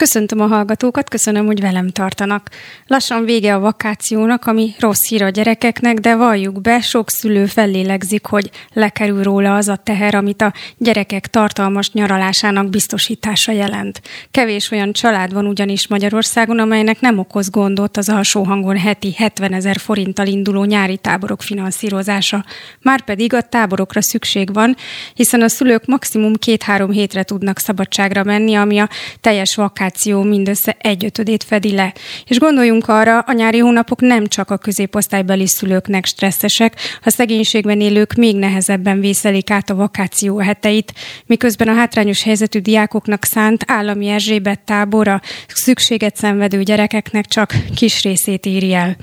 Köszöntöm a hallgatókat, köszönöm, hogy velem tartanak. Lassan vége a vakációnak, ami rossz hír a gyerekeknek, de valljuk be, sok szülő fellélegzik, hogy lekerül róla az a teher, amit a gyerekek tartalmas nyaralásának biztosítása jelent. Kevés olyan család van ugyanis Magyarországon, amelynek nem okoz gondot az alsó hangon heti 70 ezer forinttal induló nyári táborok finanszírozása. Márpedig a táborokra szükség van, hiszen a szülők maximum két-három hétre tudnak szabadságra menni, ami a teljes vakáció infláció mindössze egyötödét fedi le. És gondoljunk arra, a nyári hónapok nem csak a középosztálybeli szülőknek stresszesek, a szegénységben élők még nehezebben vészelik át a vakáció heteit, miközben a hátrányos helyzetű diákoknak szánt állami Erzsébet tábora szükséget szenvedő gyerekeknek csak kis részét éri el.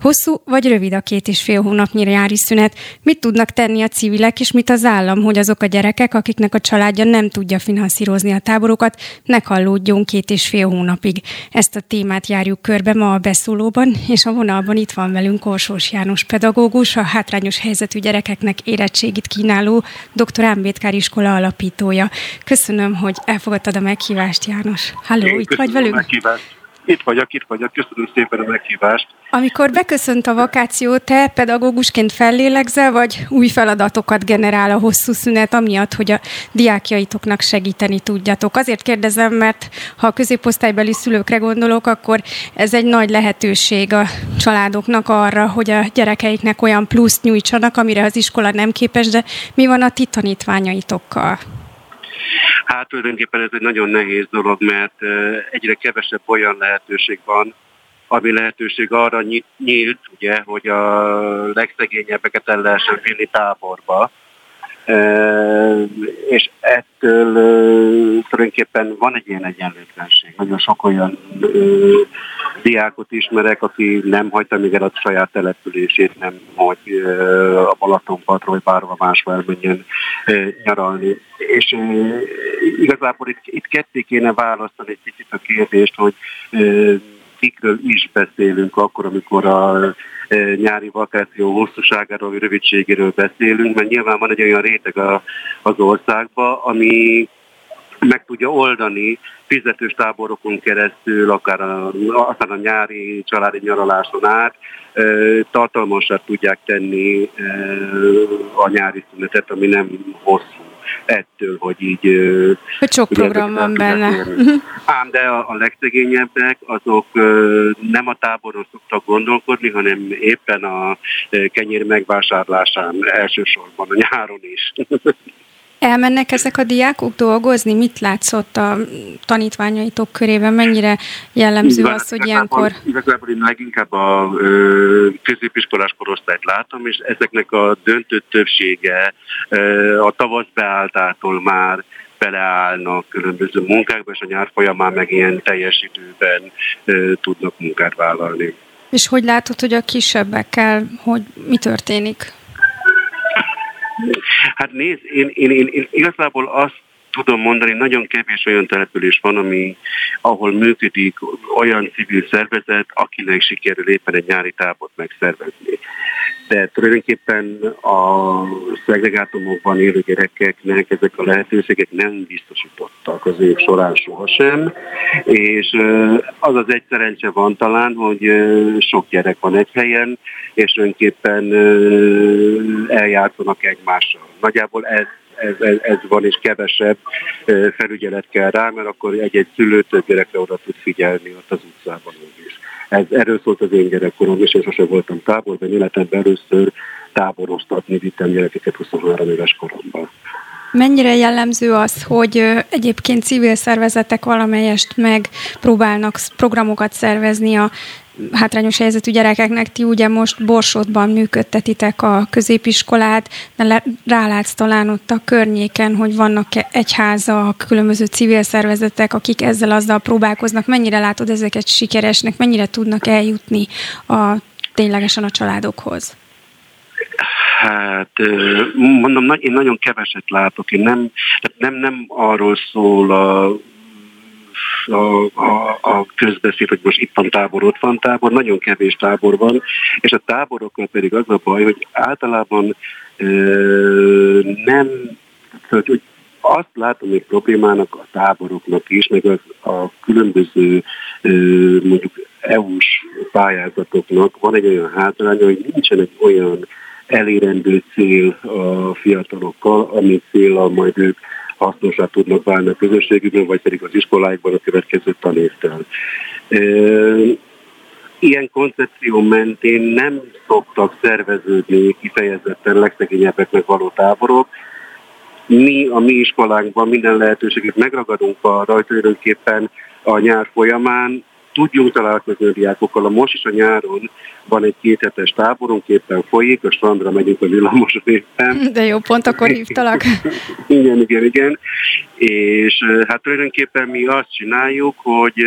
Hosszú vagy rövid a két és fél hónapnyi nyári szünet, mit tudnak tenni a civilek, és mit az állam, hogy azok a gyerekek, akiknek a családja nem tudja finanszírozni a táborokat, ne hallódjon két és fél hónapig. Ezt a témát járjuk körbe ma a beszólóban, és a vonalban itt van velünk Orsós János pedagógus, a hátrányos helyzetű gyerekeknek érettségit kínáló dr. Ámbétkár iskola alapítója. Köszönöm, hogy elfogadtad a meghívást, János. Halló, itt vagy velünk? Meghívást. Itt vagyok, itt vagyok. Köszönöm szépen a meghívást. Amikor beköszönt a vakáció, te pedagógusként fellélegzel, vagy új feladatokat generál a hosszú szünet, amiatt, hogy a diákjaitoknak segíteni tudjatok? Azért kérdezem, mert ha a középosztálybeli szülőkre gondolok, akkor ez egy nagy lehetőség a családoknak arra, hogy a gyerekeiknek olyan pluszt nyújtsanak, amire az iskola nem képes, de mi van a ti tanítványaitokkal? Hát tulajdonképpen ez egy nagyon nehéz dolog, mert egyre kevesebb olyan lehetőség van, ami lehetőség arra nyílt, ugye, hogy a legszegényebbeket el lehessen vinni táborba, és ettől tulajdonképpen van egy ilyen egyenlőtlenség. Nagyon sok olyan diákot ismerek, aki nem hagyta még el a saját települését, nem hogy a Balatonpartról, vagy bárhova máshol elmenjen nyaralni. És igazából itt, itt ketté kéne választani egy picit a kérdést, hogy kikről is beszélünk akkor, amikor a nyári vakáció hosszúságáról, vagy rövidségéről beszélünk, mert nyilván van egy olyan réteg a, az országban, ami meg tudja oldani fizetős táborokon keresztül, akár a, akár a nyári családi nyaraláson át, tartalmasra tudják tenni a nyári szünetet, ami nem hosszú ettől, hogy így... Hogy sok program van benne. Ám de a, a legszegényebbek azok nem a táboron szoktak gondolkodni, hanem éppen a kenyér megvásárlásán elsősorban a nyáron is. Elmennek ezek a diákok dolgozni? Mit látszott a tanítványaitok körében? Mennyire jellemző Igen, az, hogy ilyenkor... Igazából én leginkább a középiskolás korosztályt látom, és ezeknek a döntő többsége a tavasz beálltától már beleállnak különböző munkákba, és a nyár folyamán meg ilyen teljes időben tudnak munkát vállalni. És hogy látod, hogy a kisebbekkel, hogy mi történik? Hát nézd, én, én, én, én igazából azt tudom mondani, nagyon kevés olyan település van, ami, ahol működik olyan civil szervezet, akinek sikerül éppen egy nyári tábort megszervezni. De tulajdonképpen a szegregátumokban élő gyerekeknek ezek a lehetőségek nem biztosítottak az év során sohasem, és az az egy szerencse van talán, hogy sok gyerek van egy helyen, és önképpen eljátszanak egymással. Nagyjából ez ez, ez, ez van, és kevesebb felügyelet kell rá, mert akkor egy-egy szülő több gyerekre oda tud figyelni ott az utcában is. Ez, erről szólt az én gyerekkorom, és én sosem voltam táborban, életemben először táboroztatni vittem gyerekeket 23 éves koromban. Mennyire jellemző az, hogy egyébként civil szervezetek valamelyest megpróbálnak programokat szervezni a hátrányos helyzetű gyerekeknek. Ti ugye most Borsodban működtetitek a középiskolát, de rálátsz talán ott a környéken, hogy vannak egyháza, különböző civil szervezetek, akik ezzel azzal próbálkoznak. Mennyire látod ezeket sikeresnek, mennyire tudnak eljutni a, ténylegesen a családokhoz? Hát mondom, én nagyon keveset látok, én nem, nem, nem arról szól a a, a, a közbeszéd, hogy most itt van tábor, ott van tábor, nagyon kevés tábor van, és a táborokkal pedig az a baj, hogy általában ö, nem, szóval, hogy azt látom még problémának a táboroknak is, meg az, a különböző mondjuk EU-s pályázatoknak van egy olyan hátránya, hogy nincsenek olyan elérendő cél a fiatalokkal, ami célral majd ők hasznosra tudnak válni a közösségükben, vagy pedig az iskoláikban a következő tanévtől. Ilyen koncepció mentén nem szoktak szerveződni kifejezetten legszegényebbeknek való táborok. Mi a mi iskolánkban minden lehetőséget megragadunk arra, hogy tulajdonképpen a nyár folyamán tudjunk találkozni a diákokkal. A most is a nyáron van egy kéthetes táborunk, éppen folyik, a strandra megyünk a villamos éppen. De jó, pont akkor hívtalak. igen, igen, igen. És hát tulajdonképpen mi azt csináljuk, hogy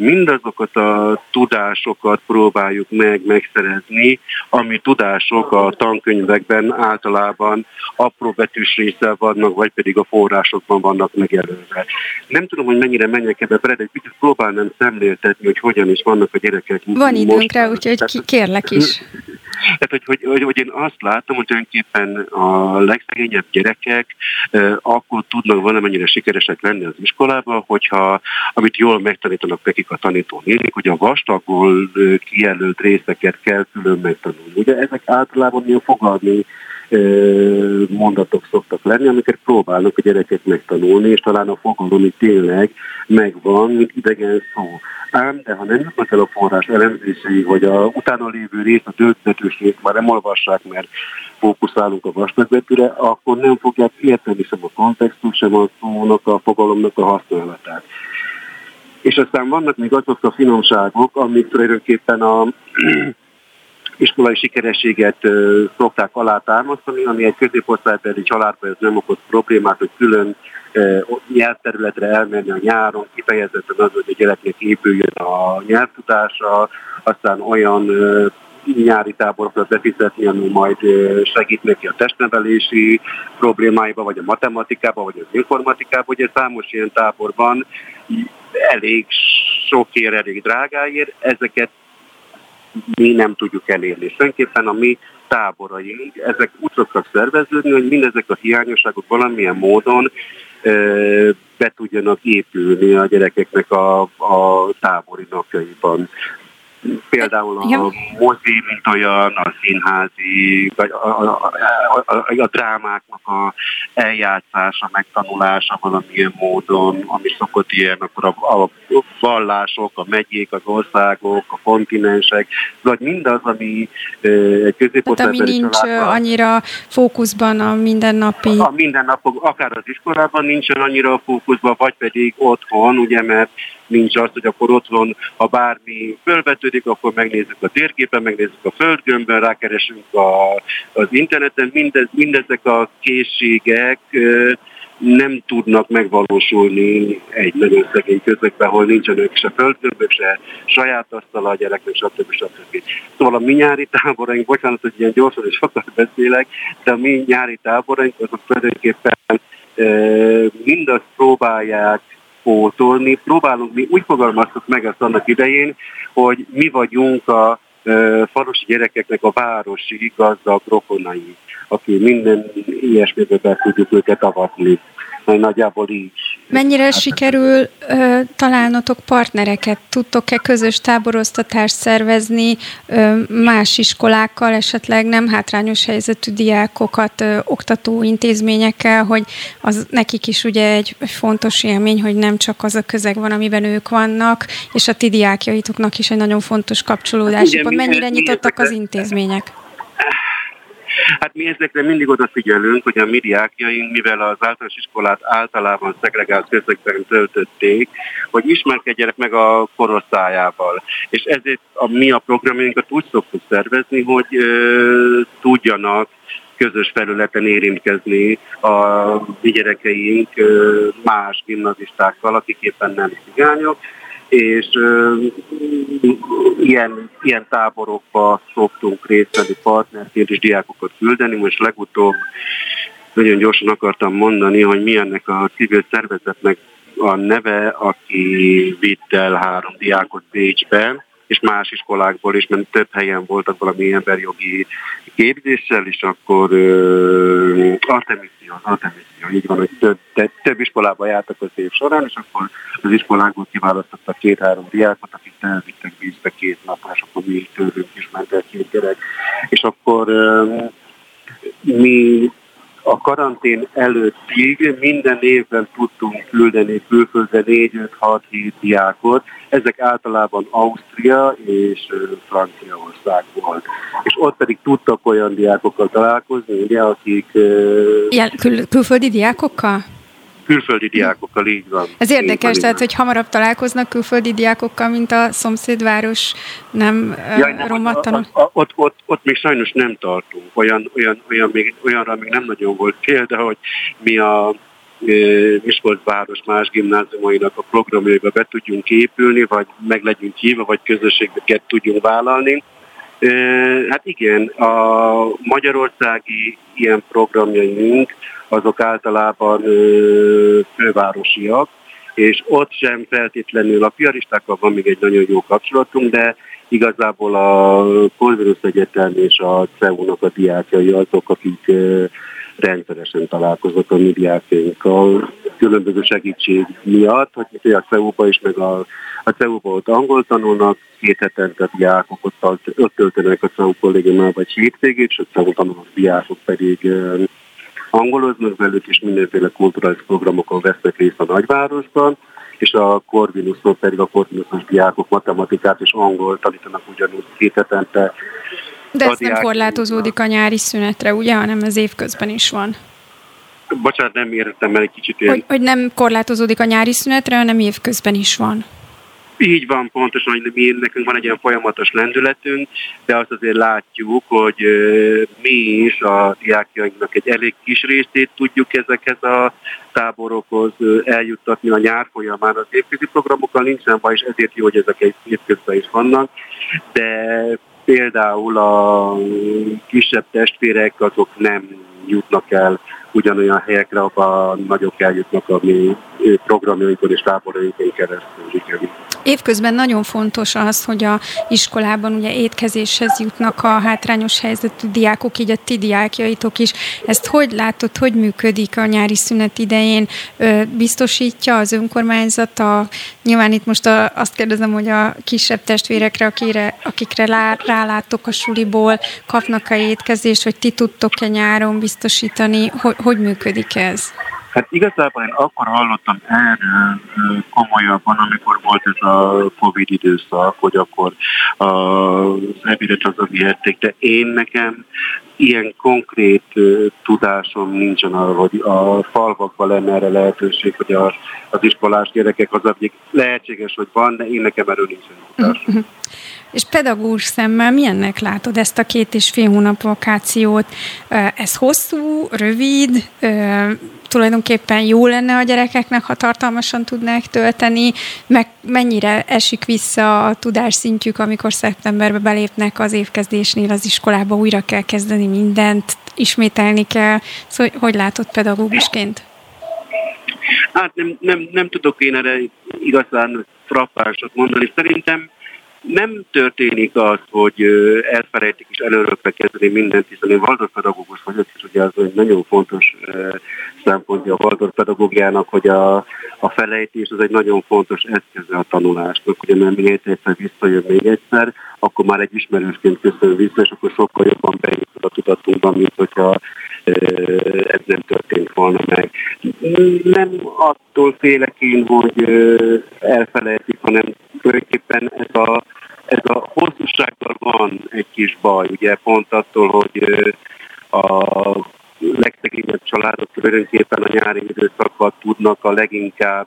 mindazokat a tudásokat próbáljuk meg megszerezni, ami tudások a tankönyvekben általában apró betűs része vannak, vagy pedig a forrásokban vannak megjelölve. Nem tudom, hogy mennyire menjek ebbe bele, de egy picit próbálnám szemléltetni, hogy hogyan is vannak a gyerekek. Van időnk rá, úgyhogy kérlek is. Tehát, hogy, hogy, hogy, hogy én azt látom, hogy tulajdonképpen a legszegényebb gyerekek eh, akkor tudnak valamennyire sikeresek lenni az iskolában, hogyha amit jól megtanítanak nekik a tanító nézik, hogy a vastagból eh, kijelölt részeket kell külön megtanulni. Ugye ezek általában ilyen fogalmi mondatok szoktak lenni, amiket próbálnak a gyerekek megtanulni, és talán a fogalom itt tényleg megvan, mint idegen szó. Ám, de ha nem jutnak el a forrás elemzései, hogy a utána lévő rész, a döntős részt már nem olvassák, mert fókuszálunk a vastagbetűre, akkor nem fogják érteni sem a kontextus, sem a szónak, a fogalomnak a használatát. És aztán vannak még azok a finomságok, amik tulajdonképpen a iskolai sikerességet szokták alátámasztani, ami egy középosztálybeli családban ez nem okoz problémát, hogy külön nyelvterületre elmenni a nyáron, kifejezetten az, hogy a gyereknek épüljön a nyelvtudása, aztán olyan nyári táborokat befizetni, ami majd segít neki a testnevelési problémáiba, vagy a matematikába, vagy az informatikába. Ugye számos ilyen táborban elég sokért, elég drágáért, ezeket mi nem tudjuk elérni. Tulajdonképpen a mi táboraink, ezek úgy szoktak szerveződni, hogy mindezek a hiányosságok valamilyen módon be tudjanak épülni a gyerekeknek a, a tábori napjaiban. Például a ja. mozi, mint olyan, a színházi, vagy a, a, a, a, a drámáknak a eljátszása, megtanulása valamilyen módon, ami szokott ilyen, akkor a, a vallások, a megyék, az országok, a kontinensek, vagy mindaz, ami egy középosztályban ami nincs családban, annyira fókuszban a mindennapi... A mindennapok, akár az iskolában nincsen annyira a fókuszban, vagy pedig otthon, ugye, mert nincs az, hogy akkor otthon, ha bármi fölvetődik, akkor megnézzük a térképen, megnézzük a földgömbben, rákeresünk a, az interneten, mindez, mindezek a készségek nem tudnak megvalósulni egy nagyon szegény közökben, ahol nincsenek se földgömbök, se saját asztala a gyereknek, stb. stb. Szóval a mi nyári táboraink, bocsánat, hogy ilyen gyorsan és sokat beszélek, de a mi nyári táboraink azok tulajdonképpen mindazt próbálják pótolni. Próbálunk, mi úgy fogalmaztuk meg ezt annak idején, hogy mi vagyunk a falusi gyerekeknek a városi gazdag rokonai, aki minden ilyesmibe tudjuk őket avatni nagyjából így. Mennyire sikerül ö, találnotok partnereket? Tudtok-e közös táboroztatást szervezni ö, más iskolákkal, esetleg nem hátrányos helyzetű diákokat ö, oktató intézményekkel, hogy az nekik is ugye egy, fontos élmény, hogy nem csak az a közeg van, amiben ők vannak, és a ti diákjaitoknak is egy nagyon fontos kapcsolódás. Hát mennyire nyitottak az intézmények? Hát mi ezekre mindig odafigyelünk, hogy a mi diákjaink, mivel az általános iskolát általában szegregált közökben töltötték, hogy ismerkedjenek meg a korosztályával. És ezért a, mi a programjainkat úgy szoktuk szervezni, hogy ö, tudjanak közös felületen érintkezni a mi gyerekeink más gimnazistákkal, akik éppen nem cigányok, és ilyen, ilyen táborokba szoktunk részt venni partnerként és diákokat küldeni. Most legutóbb nagyon gyorsan akartam mondani, hogy mi ennek a civil szervezetnek a neve, aki vitt el három diákot Bécsbe, és más iskolákból is, mert több helyen voltak valami emberjogi képzéssel, és akkor uh, Artemisia, Artemisia, így van, hogy több, de, több iskolába jártak az év során, és akkor az iskolákból kiválasztottak két-három diákot, akik elvittek vízbe két napra, és akkor mi tőlünk is ment el két gyerek. És akkor uh, mi a karantén előttig minden évben tudtunk küldeni külföldre 4-5-6-7 diákot, ezek általában Ausztria és Franciaország volt. És ott pedig tudtak olyan diákokkal találkozni, ugye, akik... Ilyen kül- külföldi diákokkal? Külföldi diákokkal, így van. Ez érdekes, tehát, hogy hamarabb találkoznak külföldi diákokkal, mint a szomszédváros nem Jaj, nem, ott, ott, ott, ott még sajnos nem tartunk. Olyan, olyan, olyan még, olyanra még nem nagyon volt példa, hogy mi a Miskolc város más gimnáziumainak a programjaiba be tudjunk épülni, vagy meg legyünk hívva, vagy közösségeket tudjunk vállalni. Hát igen, a magyarországi ilyen programjaink azok általában fővárosiak, és ott sem feltétlenül a piaristákkal van még egy nagyon jó kapcsolatunk, de igazából a Corvinus Egyetem és a CEU-nak a diákjai azok, akik rendszeresen találkoznak a mi diákjainkkal különböző segítség miatt, hogy a CEU-ba is, meg a, a CEU-ba ott angol tanulnak, két hetente diákok ott, ott töltenek a CEU kollégiumában vagy hétvégét, és a CEU tanuló diákok pedig angoloznak velük, és mindenféle kulturális programokon vesznek részt a nagyvárosban, és a Corvinuson pedig a Corvinusos diákok matematikát és angol tanítanak ugyanúgy két hetente. De ez nem korlátozódik a nyári szünetre, ugye, hanem ez évközben is van. Bocsánat, nem értem el egy kicsit. Ilyen... Hogy, hogy nem korlátozódik a nyári szünetre, hanem évközben is van. Így van, pontosan, hogy mi, nekünk van egy olyan folyamatos lendületünk, de azt azért látjuk, hogy mi is a diákjainknak egy elég kis részét tudjuk ezekhez a táborokhoz eljuttatni a nyár folyamán. Az évközi programokkal nincsen baj, és ezért jó, hogy ezek egy évközben is vannak, de például a kisebb testvérek azok nem jutnak el ugyanolyan helyekre, ahol nagyok eljutnak a mi programjainkon és táborainkon keresztül. Igen. Évközben nagyon fontos az, hogy a iskolában ugye étkezéshez jutnak a hátrányos helyzetű diákok, így a ti diákjaitok is. Ezt hogy látod, hogy működik a nyári szünet idején? Biztosítja az önkormányzat a, nyilván itt most a, azt kérdezem, hogy a kisebb testvérekre, akire, akikre lá, rálátok a suliból, kapnak-e étkezést, vagy ti tudtok-e nyáron biztosítani? Hogy, hogy működik ez? Hát igazából én akkor hallottam erről komolyabban, amikor volt ez a Covid időszak, hogy akkor az ebédet az vihették, de én nekem ilyen konkrét tudásom nincsen arra, hogy a falvakban lenne erre lehetőség, hogy a, az iskolás gyerekek az, akik lehetséges, hogy van, de én nekem erről nincsen tudásom. És pedagógus szemmel milyennek látod ezt a két és fél hónap vakációt? Ez hosszú, rövid, tulajdonképpen jó lenne a gyerekeknek, ha tartalmasan tudnák tölteni, meg mennyire esik vissza a tudásszintjük, amikor szeptemberbe belépnek az évkezdésnél az iskolába, újra kell kezdeni mindent, ismételni kell. Szóval hogy látod pedagógusként? Hát nem, nem, nem tudok én erre igazán frappásot mondani. Szerintem nem történik az, hogy elfelejtik és előrökbe kezdeni mindent, hiszen én Waldorf pedagógus vagyok, és ugye az egy nagyon fontos szempontja a Waldorf pedagógiának, hogy a, a felejtés az egy nagyon fontos eszköze a tanulásnak, ugye mert még egyszer visszajön még egyszer, akkor már egy ismerősként köszön vissza, és akkor sokkal jobban bejut a tudatunkban, mint hogyha ez nem történt volna meg. Nem attól félek én, hogy elfelejtik, hanem tulajdonképpen ez a, ez a hosszúsággal van egy kis baj, ugye pont attól, hogy a legszegényebb családok tulajdonképpen a nyári időszakban tudnak a leginkább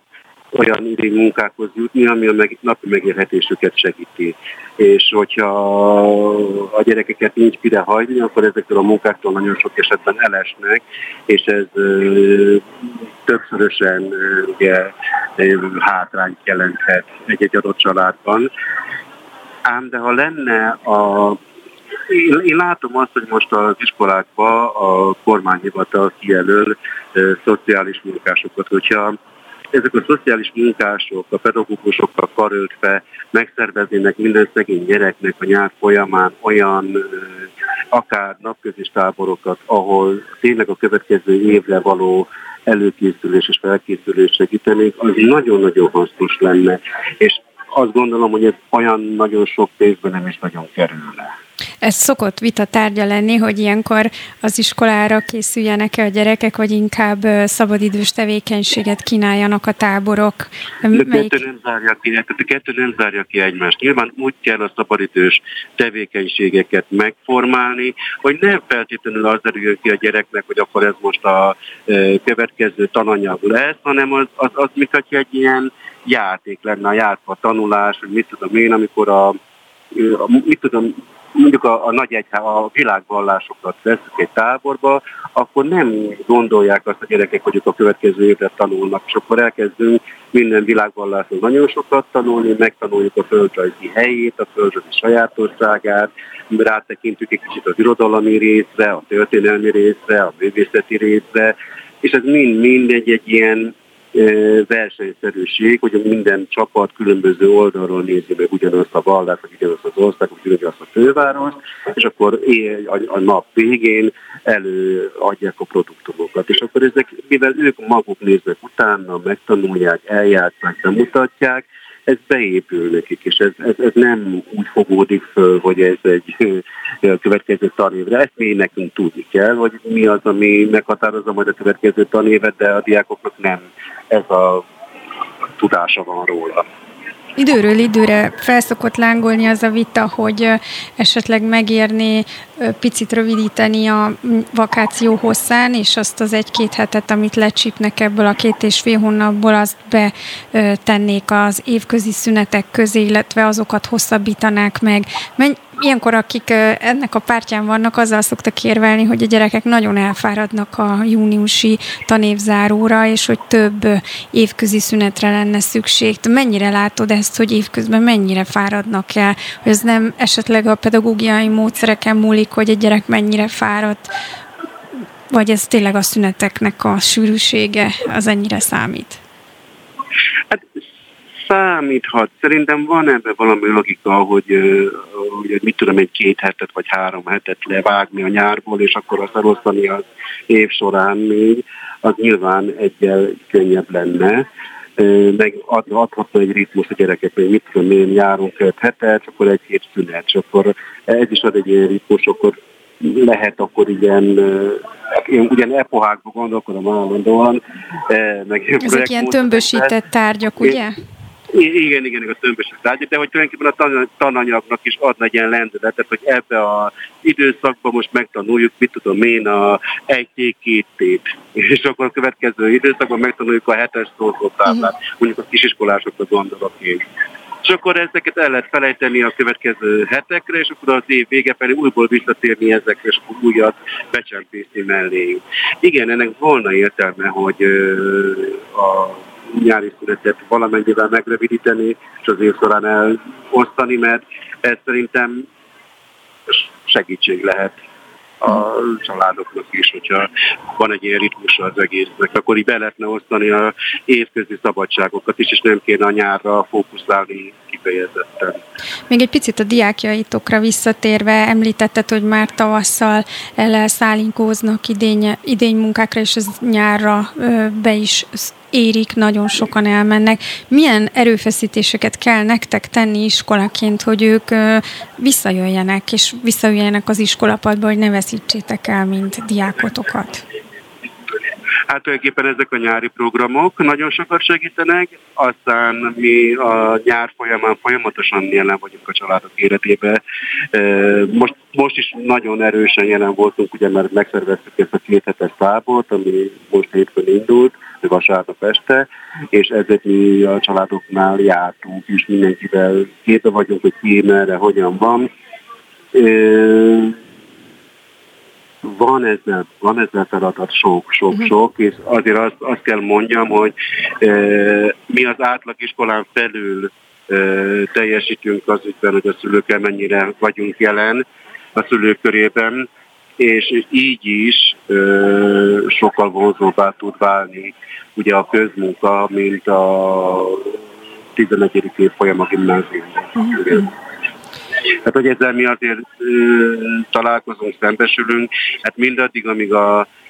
olyan idény munkákhoz jutni, ami a meg, napi megélhetésüket segíti. És hogyha a gyerekeket nincs mire hagyni, akkor ezektől a munkáktól nagyon sok esetben elesnek, és ez ö, többszörösen ugye, hátrányt jelenthet egy-egy adott családban. Ám de ha lenne a én, én látom azt, hogy most az iskolákban a kormányhivatal kijelöl szociális munkásokat. Hogyha ezek a szociális munkások, a pedagógusokkal karöltve megszerveznének minden szegény gyereknek a nyár folyamán olyan akár napközis táborokat, ahol tényleg a következő évre való előkészülés és felkészülés segítenék, az nagyon-nagyon hasznos lenne. És azt gondolom, hogy ez olyan nagyon sok pénzben nem is nagyon kerülne. Ez szokott vita tárgya lenni, hogy ilyenkor az iskolára készüljenek-e a gyerekek, vagy inkább szabadidős tevékenységet kínáljanak a táborok. De Melyik... kettő nem zárja ki, a kettő nem zárja ki egymást. Nyilván úgy kell a szabadidős tevékenységeket megformálni, hogy nem feltétlenül az derül ki a gyereknek, hogy akkor ez most a következő tananyag lesz, hanem az, az, az hogy egy ilyen játék lenne, a játék, tanulás, hogy mit tudom én, amikor a, a mit tudom, mondjuk a, a nagy egyház, a világvallásokat veszük egy táborba, akkor nem gondolják azt a gyerekek, hogy ők a következő évre tanulnak, és akkor elkezdünk minden világvallásról nagyon sokat tanulni, megtanuljuk a földrajzi helyét, a földrajzi sajátosságát, rátekintünk egy kicsit az irodalmi részre, a történelmi részre, a művészeti részre, és ez mind-mind egy, egy ilyen versenyszerűség, hogy minden csapat különböző oldalról nézi meg ugyanazt a vallást, vagy ugyanazt az ország, vagy ugyanazt a fővárost, és akkor a nap végén előadják a produktumokat. És akkor ezek, mivel ők maguk néznek utána, megtanulják, eljátszák, bemutatják, ez beépül nekik, és ez, ez, ez nem úgy fogódik föl, hogy ez egy a következő tanévre. Ezt mi nekünk tudni kell, hogy mi az, ami meghatározza majd a következő tanévet, de a diákoknak nem ez a tudása van róla. Időről időre felszokott lángolni az a vita, hogy esetleg megérni picit rövidíteni a vakáció hosszán, és azt az egy-két hetet, amit lecsípnek ebből a két és fél hónapból, azt betennék az évközi szünetek közé, illetve azokat hosszabbítanák meg. Ilyenkor, akik ennek a pártján vannak, azzal szoktak érvelni, hogy a gyerekek nagyon elfáradnak a júniusi tanévzáróra, és hogy több évközi szünetre lenne szükség. Te mennyire látod ezt, hogy évközben mennyire fáradnak el, hogy ez nem esetleg a pedagógiai módszereken múlik, hogy egy gyerek mennyire fáradt, vagy ez tényleg a szüneteknek a sűrűsége az ennyire számít? Hát számíthat. Szerintem van ebben valami logika, hogy, hogy mit tudom, egy két hetet vagy három hetet levágni a nyárból, és akkor azt elosztani az év során még, az nyilván egyel könnyebb lenne meg ad, adhatna egy ritmus a gyerekek, hogy mit tudom én, nyáron költ hetet, akkor egy hét szünet, és akkor ez is ad egy ilyen ritmus, akkor lehet akkor ilyen, hát én ugyan epohákban gondolkodom állandóan. Meg Ezek ilyen tömbösített tárgyak, ugye? Igen, igen, a tömbös tárgyak, de hogy tulajdonképpen a tananyagnak is adna egy ilyen lendületet, hogy ebbe az időszakban most megtanuljuk, mit tudom én, a egy t két t és akkor a következő időszakban megtanuljuk a hetes szószótáblát, uh-huh. mondjuk a kisiskolásokra gondolok én és akkor ezeket el lehet felejteni a következő hetekre, és akkor az év vége felé újból visszatérni ezekre, és akkor újat becsempészni mellé. Igen, ennek volna értelme, hogy a nyári szünetet valamennyivel megrövidíteni, és az év során elosztani, mert ez szerintem segítség lehet a családoknak is, hogyha van egy ilyen ritmus az egésznek, akkor így be lehetne osztani a évközi szabadságokat is, és nem kéne a nyárra fókuszálni kifejezetten. Még egy picit a diákjaitokra visszatérve, említetted, hogy már tavasszal elszállítóznak idény, idény munkákra, és ez nyárra be is érik, nagyon sokan elmennek. Milyen erőfeszítéseket kell nektek tenni iskolaként, hogy ők visszajöjjenek, és visszajöjjenek az iskolapadba, hogy ne veszítsétek el, mint diákotokat? Hát tulajdonképpen ezek a nyári programok nagyon sokat segítenek, aztán mi a nyár folyamán folyamatosan jelen vagyunk a családok életébe. Most, most is nagyon erősen jelen voltunk, ugye mert megszerveztük ezt a két hetes tábort, ami most hétfőn indult, vasárnap este, és ezért mi a családoknál jártunk is, mindenkivel képbe vagyunk, hogy ki merre, hogyan van van ezzel, van ezzel feladat sok, sok, uh-huh. sok, és azért azt, azt kell mondjam, hogy mi az átlagiskolán felül e, teljesítünk az ügyben, hogy a szülőkkel mennyire vagyunk jelen a szülők körében, és így is e, sokkal vonzóbbá tud válni ugye a közmunka, mint a 11. évfolyam a gimnáziumban. Uh-huh. Tehát, hogy ezzel mi azért ö, találkozunk, szembesülünk, hát mindaddig, amíg a ö,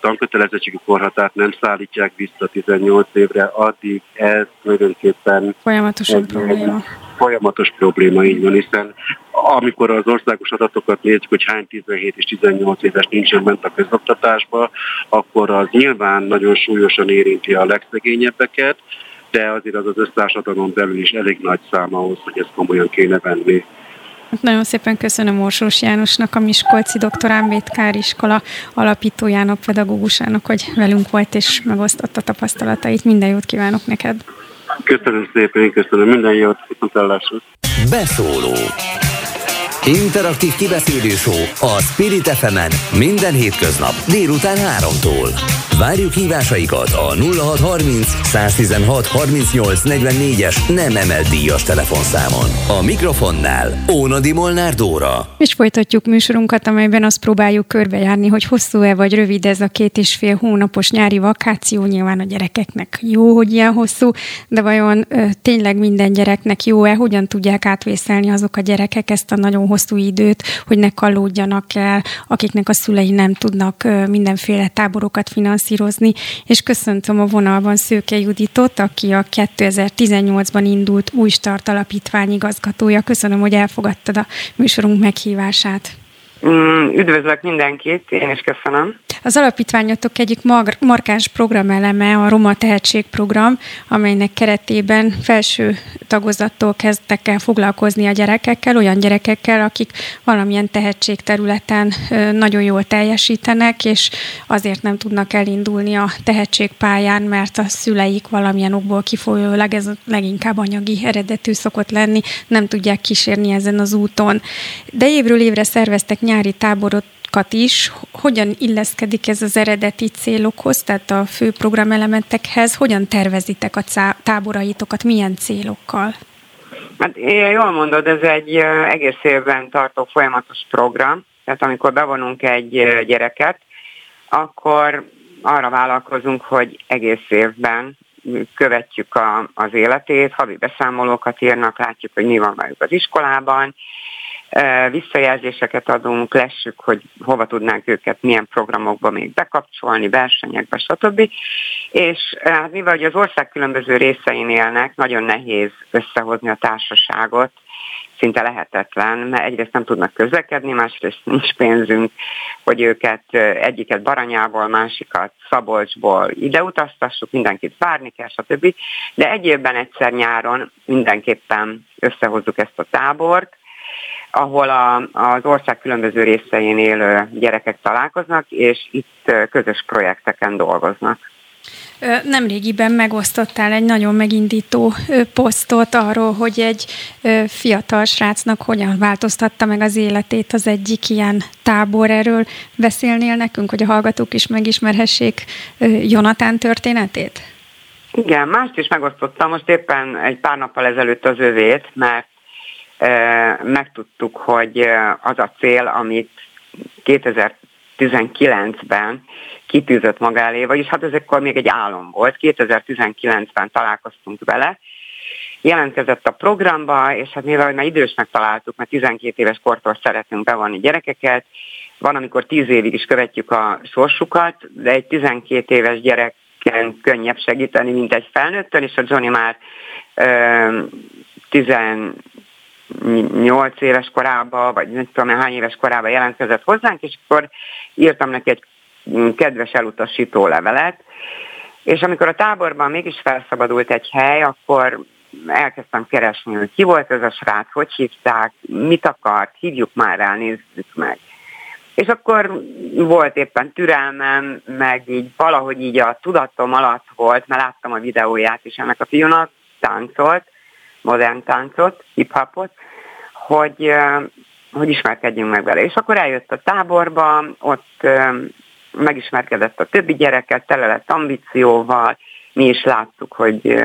tankötelezettségi korhatárt nem szállítják vissza 18 évre, addig ez tulajdonképpen folyamatosan probléma. Folyamatos probléma, így van, hiszen amikor az országos adatokat nézzük, hogy hány 17 és 18 éves nincsen bent a közoktatásba, akkor az nyilván nagyon súlyosan érinti a legszegényebbeket, de azért az az össztársadalom belül is elég nagy szám ahhoz, hogy ezt komolyan kéne venni. Nagyon szépen köszönöm Orsós Jánosnak, a Miskolci Dr. Ámbét Kár iskola alapítójának, pedagógusának, hogy velünk volt és megosztotta tapasztalatait. Minden jót kívánok neked! Köszönöm szépen, köszönöm. Minden jót, viszontlátásra! Beszóló Interaktív kibeszélő a Spirit fm minden hétköznap délután 3-tól. Várjuk hívásaikat a 0630 116 38 44-es nem emelt díjas telefonszámon. A mikrofonnál Ónadi Molnár Dóra. És folytatjuk műsorunkat, amelyben azt próbáljuk körbejárni, hogy hosszú-e vagy rövid ez a két és fél hónapos nyári vakáció. Nyilván a gyerekeknek jó, hogy ilyen hosszú, de vajon ö, tényleg minden gyereknek jó-e? Hogyan tudják átvészelni azok a gyerekek ezt a nagyon hosszú időt, hogy ne kallódjanak el, akiknek a szülei nem tudnak mindenféle táborokat finanszírozni, és köszöntöm a vonalban Szőke Juditot, aki a 2018-ban indult új start alapítvány igazgatója. Köszönöm, hogy elfogadtad a műsorunk meghívását. Mm, üdvözlök mindenkit, én is köszönöm. Az alapítványotok egyik markáns programeleme a Roma Tehetségprogram, amelynek keretében felső tagozattól kezdtek el foglalkozni a gyerekekkel, olyan gyerekekkel, akik valamilyen tehetségterületen nagyon jól teljesítenek, és azért nem tudnak elindulni a tehetségpályán, mert a szüleik valamilyen okból kifolyólag, ez leginkább anyagi eredetű szokott lenni, nem tudják kísérni ezen az úton. De évről évre szerveztek nyári táborot is, hogyan illeszkedik ez az eredeti célokhoz, tehát a fő programelementekhez, hogyan tervezitek a táboraitokat, milyen célokkal? Hát jól mondod, ez egy egész évben tartó folyamatos program, tehát amikor bevonunk egy gyereket, akkor arra vállalkozunk, hogy egész évben követjük a, az életét, havi beszámolókat írnak, látjuk, hogy mi van velük az iskolában, visszajelzéseket adunk, lessük, hogy hova tudnánk őket, milyen programokba még bekapcsolni, versenyekbe, stb. És hát mivel az ország különböző részein élnek, nagyon nehéz összehozni a társaságot, szinte lehetetlen, mert egyrészt nem tudnak közlekedni, másrészt nincs pénzünk, hogy őket egyiket Baranyából, másikat Szabolcsból ide utaztassuk, mindenkit várni kell, stb. De egy évben egyszer nyáron mindenképpen összehozzuk ezt a tábort, ahol a, az ország különböző részein élő gyerekek találkoznak, és itt közös projekteken dolgoznak. Nemrégiben megosztottál egy nagyon megindító posztot arról, hogy egy fiatal srácnak hogyan változtatta meg az életét az egyik ilyen tábor. Erről beszélnél nekünk, hogy a hallgatók is megismerhessék Jonatán történetét? Igen, mást is megosztottam, most éppen egy pár nappal ezelőtt az övét, mert megtudtuk, hogy az a cél, amit 2019-ben kitűzött maga elé, vagyis hát ez akkor még egy álom volt. 2019-ben találkoztunk vele, jelentkezett a programba, és hát mivel már idősnek találtuk, mert 12 éves kortól szeretünk bevonni gyerekeket, van, amikor 10 évig is követjük a sorsukat, de egy 12 éves gyereken könnyebb segíteni, mint egy felnőttön, és a Johnny már ö, 8 éves korában, vagy nem tudom hány éves korában jelentkezett hozzánk, és akkor írtam neki egy kedves elutasító levelet, és amikor a táborban mégis felszabadult egy hely, akkor elkezdtem keresni, hogy ki volt ez a srác, hogy hívták, mit akart, hívjuk már rá, nézzük meg. És akkor volt éppen türelmem, meg így valahogy így a tudatom alatt volt, mert láttam a videóját is ennek a fiúnak, táncolt, modern táncot, hip-hopot, hogy, hogy ismerkedjünk meg vele. És akkor eljött a táborba, ott megismerkedett a többi gyereket, tele lett ambícióval, mi is láttuk, hogy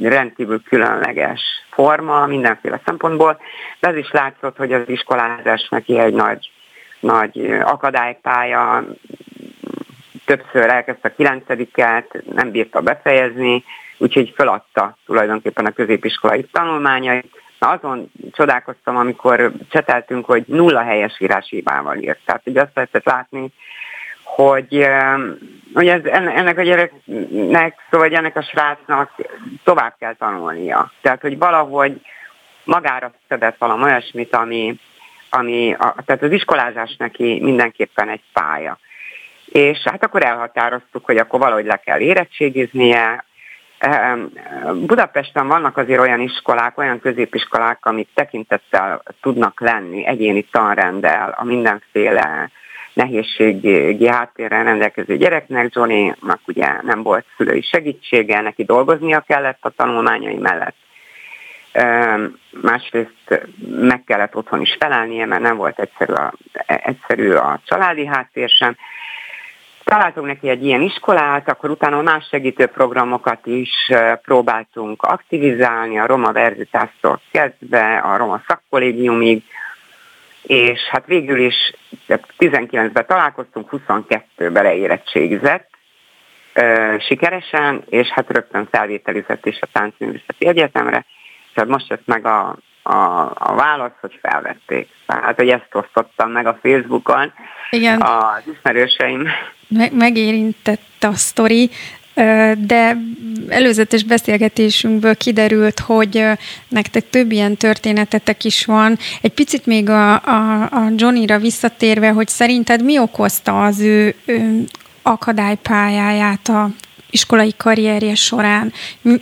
rendkívül különleges forma mindenféle szempontból, de az is látszott, hogy az iskolázás neki egy nagy, nagy akadálypálya, többször elkezdte a kilencediket, nem bírta befejezni, úgyhogy feladta tulajdonképpen a középiskolai tanulmányait. Na azon csodálkoztam, amikor cseteltünk, hogy nulla helyes hibával írt. Tehát hogy azt lehetett látni, hogy, hogy ez, ennek a gyereknek, szóval ennek a srácnak tovább kell tanulnia. Tehát, hogy valahogy magára szedett valami olyasmit, ami, ami a, tehát az iskolázás neki mindenképpen egy pálya. És hát akkor elhatároztuk, hogy akkor valahogy le kell érettségiznie. Budapesten vannak azért olyan iskolák, olyan középiskolák, amik tekintettel tudnak lenni egyéni tanrendel a mindenféle nehézségi háttérrel rendelkező gyereknek. Johnnynak ugye nem volt szülői segítsége, neki dolgoznia kellett a tanulmányai mellett. Másrészt meg kellett otthon is felelnie, mert nem volt egyszerű a, egyszerű a családi háttér sem. Találtunk neki egy ilyen iskolát, akkor utána más segítő programokat is próbáltunk aktivizálni, a Roma Verzitástól kezdve, a Roma Szakkollégiumig, és hát végül is 19-ben találkoztunk, 22-ben leérettségizett, sikeresen, és hát rögtön felvételizett is a Táncművészeti Egyetemre, és hát most jött meg a, a, a válasz, hogy felvették. Tehát, hogy ezt osztottam meg a Facebookon Igen. az ismerőseim. Me- megérintett a sztori de előzetes beszélgetésünkből kiderült, hogy nektek több ilyen történetetek is van. Egy picit még a, a, a Johnnyra visszatérve, hogy szerinted mi okozta az ő, ő akadálypályáját a iskolai karrierje során,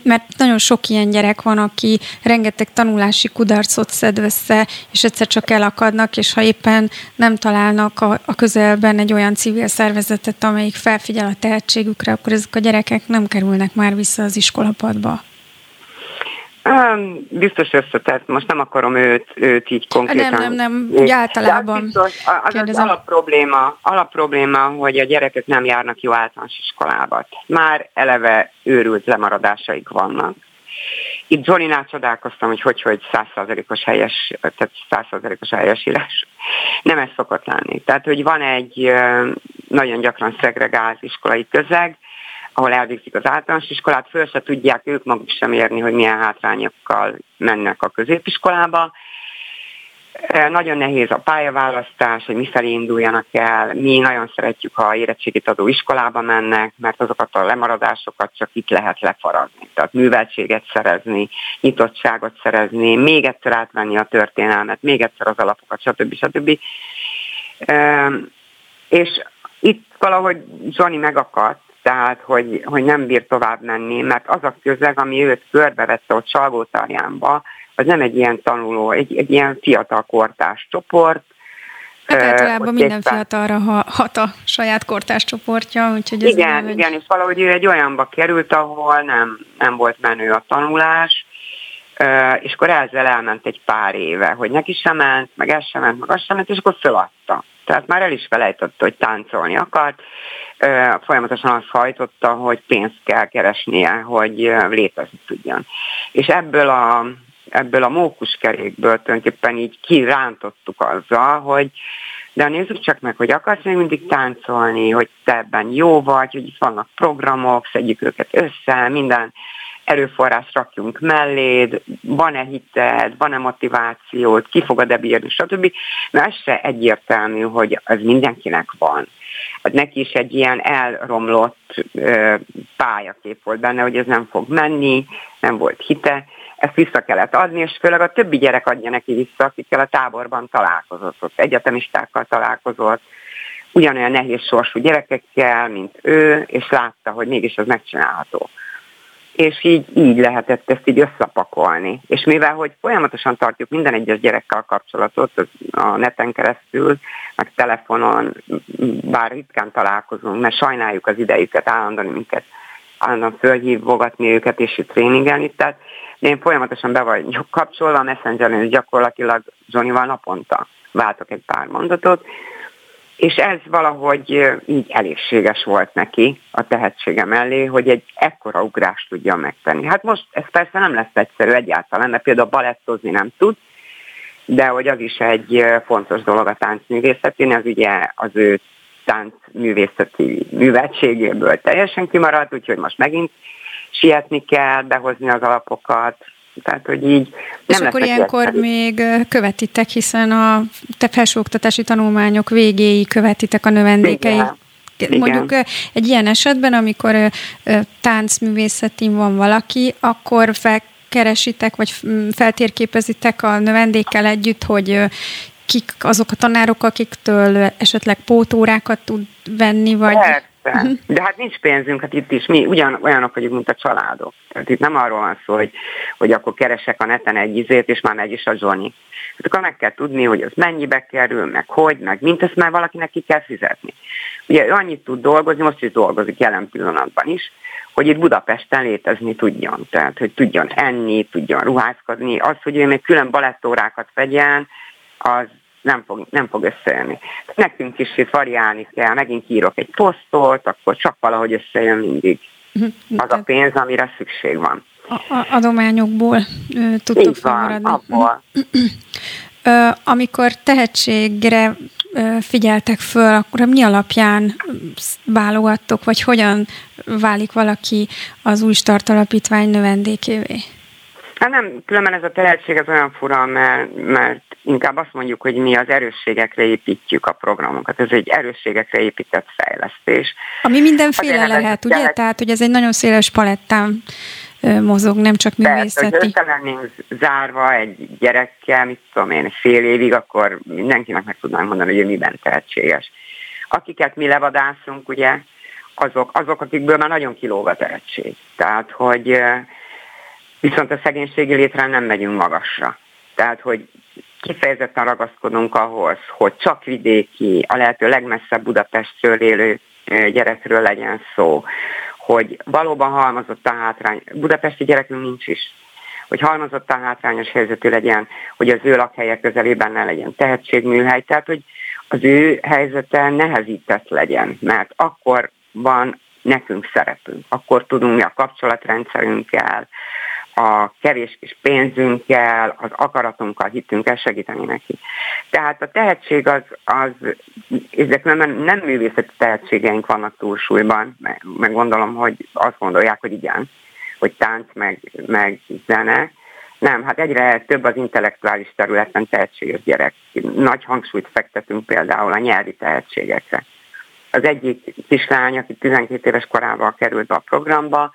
mert nagyon sok ilyen gyerek van, aki rengeteg tanulási kudarcot szed össze, és egyszer csak elakadnak, és ha éppen nem találnak a, a közelben egy olyan civil szervezetet, amelyik felfigyel a tehetségükre, akkor ezek a gyerekek nem kerülnek már vissza az iskolapadba. Biztos összetett, most nem akarom őt, őt így konkrétan. Nem, nem, nem, úgy általában. biztos, az, az alapprobléma, alapprobléma, hogy a gyerekek nem járnak jó általános iskolába. Már eleve őrült lemaradásaik vannak. Itt Zsolinál csodálkoztam, hogy hogy, hogy százszázalékos helyes, tehát százszázalékos helyesírás. Nem ez szokott lenni. Tehát, hogy van egy nagyon gyakran szegregált iskolai közeg, ahol elvégzik az általános iskolát, föl se tudják ők maguk sem érni, hogy milyen hátrányokkal mennek a középiskolába. E, nagyon nehéz a pályaválasztás, hogy mifelé induljanak el. Mi nagyon szeretjük, ha érettségit adó iskolába mennek, mert azokat a lemaradásokat csak itt lehet lefaradni. Tehát műveltséget szerezni, nyitottságot szerezni, még egyszer átvenni a történelmet, még egyszer az alapokat, stb. stb. E, és itt valahogy Zsani megakadt, tehát hogy, hogy nem bír tovább menni, mert az a közeg, ami őt körbevette ott Salgótarjánba, az nem egy ilyen tanuló, egy, egy ilyen fiatal kortás csoport, Hát általában minden fiatalra hat a saját kortás csoportja, úgyhogy ez Igen, nem, igen, és valahogy ő egy olyanba került, ahol nem, nem volt menő a tanulás, és akkor ezzel elment egy pár éve, hogy neki sem ment, meg ez sem ment, meg az sem ment, és akkor föladta. Tehát már el is felejtett, hogy táncolni akart, folyamatosan azt hajtotta, hogy pénzt kell keresnie, hogy létezni tudjon. És ebből a, ebből a mókuskerékből tulajdonképpen így kirántottuk azzal, hogy de nézzük csak meg, hogy akarsz még mindig táncolni, hogy te ebben jó vagy, hogy itt vannak programok, szedjük őket össze, minden erőforrás rakjunk melléd, van-e hited, van-e motivációt, ki fogod-e bírni, stb. Mert ez se egyértelmű, hogy az mindenkinek van. Hát neki is egy ilyen elromlott ö, pályakép volt benne, hogy ez nem fog menni, nem volt hite, ezt vissza kellett adni, és főleg a többi gyerek adja neki vissza, akikkel a táborban találkozott, ott egyetemistákkal találkozott, ugyanolyan nehéz sorsú gyerekekkel, mint ő, és látta, hogy mégis az megcsinálható. És így, így lehetett ezt így összepakolni. És mivel, hogy folyamatosan tartjuk minden egyes gyerekkel kapcsolatot a neten keresztül, meg telefonon, bár ritkán találkozunk, mert sajnáljuk az idejüket, állandóan minket, állandóan fölhívogatni őket és itt tréningelni, tehát én folyamatosan be vagyok kapcsolva a Messengeren, és gyakorlatilag Johnnyval naponta váltok egy pár mondatot, és ez valahogy így elégséges volt neki a tehetsége mellé, hogy egy ekkora ugrást tudja megtenni. Hát most ez persze nem lesz egyszerű egyáltalán, mert például balettozni nem tud, de hogy az is egy fontos dolog a táncművészetén, az ugye az ő táncművészeti műveltségéből teljesen kimaradt, úgyhogy most megint sietni kell, behozni az alapokat, tehát, hogy így nem És akkor ilyenkor egyszerű. még követitek, hiszen a te felsőoktatási tanulmányok végéig követitek a növendékei. Igen. Mondjuk egy ilyen esetben, amikor táncművészetén van valaki, akkor felkeresitek, vagy feltérképezitek a növendékkel együtt, hogy kik azok a tanárok, akiktől esetleg pótórákat tud venni, vagy... Persze, Uh-huh. De hát nincs pénzünk, hát itt is mi ugyan, olyanok vagyunk, mint a családok. Tehát itt nem arról van szó, hogy, hogy akkor keresek a neten egy izét, és már megy is a Johnny. Hát akkor meg kell tudni, hogy az mennyibe kerül, meg hogy, meg mint ezt már valakinek ki kell fizetni. Ugye ő annyit tud dolgozni, most is dolgozik jelen pillanatban is, hogy itt Budapesten létezni tudjon. Tehát, hogy tudjon enni, tudjon ruházkodni. Az, hogy ő még külön balettórákat vegyen, az nem fog, nem fog összejönni. Nekünk is itt variálni kell, megint írok egy posztot, akkor csak valahogy összejön mindig mhm. az a pénz, amire szükség van. A, adományokból tudtok felmaradni. Abból. Amikor tehetségre figyeltek föl, akkor mi alapján válogattok, vagy hogyan válik valaki az új start alapítvány növendékévé? Hát nem, különben ez a tehetség az olyan fura, mert, mert inkább azt mondjuk, hogy mi az erősségekre építjük a programokat. Ez egy erősségekre épített fejlesztés. Ami mindenféle Azért lehet, ugye? Gyerek... Tehát, hogy ez egy nagyon széles palettán mozog, nem csak művészeti. Tehát, hogy lennénk zárva egy gyerekkel, mit tudom én, fél évig, akkor mindenkinek meg tudnánk mondani, hogy ő miben tehetséges. Akiket mi levadászunk, ugye, azok, azok, akikből már nagyon kilóg a tehetség. Tehát, hogy viszont a szegénységi létre nem megyünk magasra. Tehát, hogy kifejezetten ragaszkodunk ahhoz, hogy csak vidéki, a lehető legmesszebb Budapestről élő gyerekről legyen szó, hogy valóban halmozott a hátrány, budapesti gyerekünk nincs is, hogy halmozott a hátrányos helyzetű legyen, hogy az ő lakhelye közelében ne legyen tehetségműhely, tehát hogy az ő helyzete nehezített legyen, mert akkor van nekünk szerepünk, akkor tudunk mi a kapcsolatrendszerünkkel, a kevés kis pénzünkkel, az akaratunkkal, hitünkkel segíteni neki. Tehát a tehetség az, az ezek nem, nem művészeti tehetségeink vannak túlsúlyban, meg, meg gondolom, hogy azt gondolják, hogy igen, hogy tánc, meg, meg zene, nem, hát egyre több az intellektuális területen tehetséges gyerek. Nagy hangsúlyt fektetünk például a nyelvi tehetségekre. Az egyik kislány, aki 12 éves korában került a programba,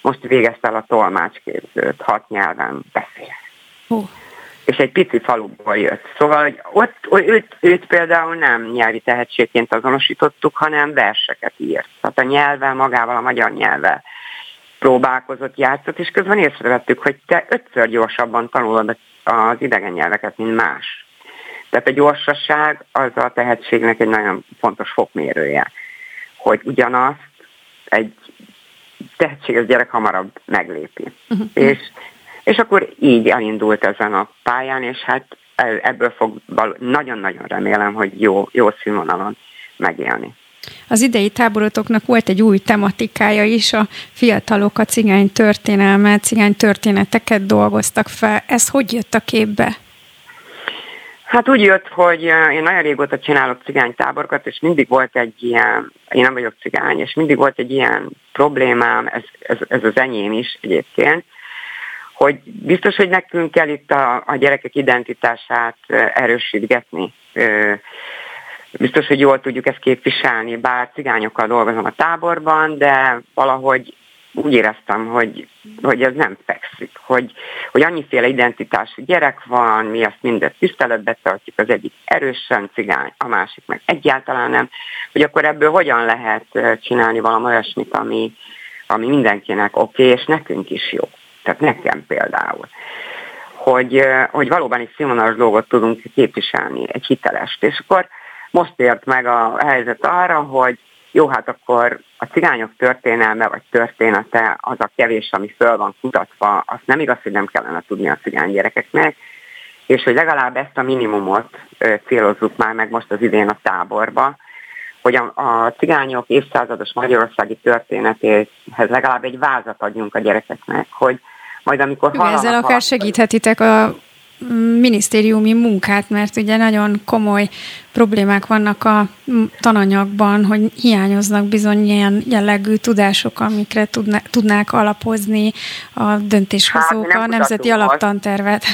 most végezte el a tolmácsképzőt, hat nyelven beszél. Uh. És egy pici faluból jött. Szóval hogy ott őt, őt például nem nyelvi tehetségként azonosítottuk, hanem verseket írt. Tehát a nyelvvel, magával, a magyar nyelvvel próbálkozott, játszott, és közben észrevettük, hogy te ötször gyorsabban tanulod az idegen nyelveket, mint más. Tehát a gyorsaság az a tehetségnek egy nagyon fontos fokmérője, hogy ugyanazt egy tehetséges gyerek hamarabb meglépi. Uh-huh. És, és akkor így elindult ezen a pályán, és hát ebből fog nagyon-nagyon remélem, hogy jó, jó színvonalon megélni. Az idei táborotoknak volt egy új tematikája is, a fiatalok a cigány történelmet, cigány történeteket dolgoztak fel. Ez hogy jött a képbe? Hát úgy jött, hogy én nagyon régóta csinálok cigánytáborokat, és mindig volt egy ilyen, én nem vagyok cigány, és mindig volt egy ilyen problémám, ez, ez, ez az enyém is egyébként, hogy biztos, hogy nekünk kell itt a, a gyerekek identitását erősítgetni. Biztos, hogy jól tudjuk ezt képviselni, bár cigányokkal dolgozom a táborban, de valahogy úgy éreztem, hogy, hogy ez nem fekszik, hogy, hogy annyiféle identitású gyerek van, mi azt mindet tiszteletbe tartjuk, az egyik erősen cigány, a másik meg egyáltalán nem, hogy akkor ebből hogyan lehet csinálni valami olyasmit, ami, ami mindenkinek oké, okay, és nekünk is jó. Tehát nekem például. Hogy, hogy valóban egy színvonalas dolgot tudunk képviselni, egy hitelest. És akkor most ért meg a helyzet arra, hogy jó, hát akkor a cigányok történelme vagy története az a kevés, ami föl van kutatva, azt nem igaz, hogy nem kellene tudni a cigány gyerekeknek, és hogy legalább ezt a minimumot célozzuk már meg most az idén a táborba, hogy a, a cigányok évszázados magyarországi történetéhez legalább egy vázat adjunk a gyerekeknek, hogy majd amikor Jó, Ezzel akár segíthetitek a minisztériumi munkát, mert ugye nagyon komoly problémák vannak a tananyagban, hogy hiányoznak bizony ilyen jellegű tudások, amikre tudná, tudnák alapozni a döntéshozók hát, a nemzeti alaptantervet.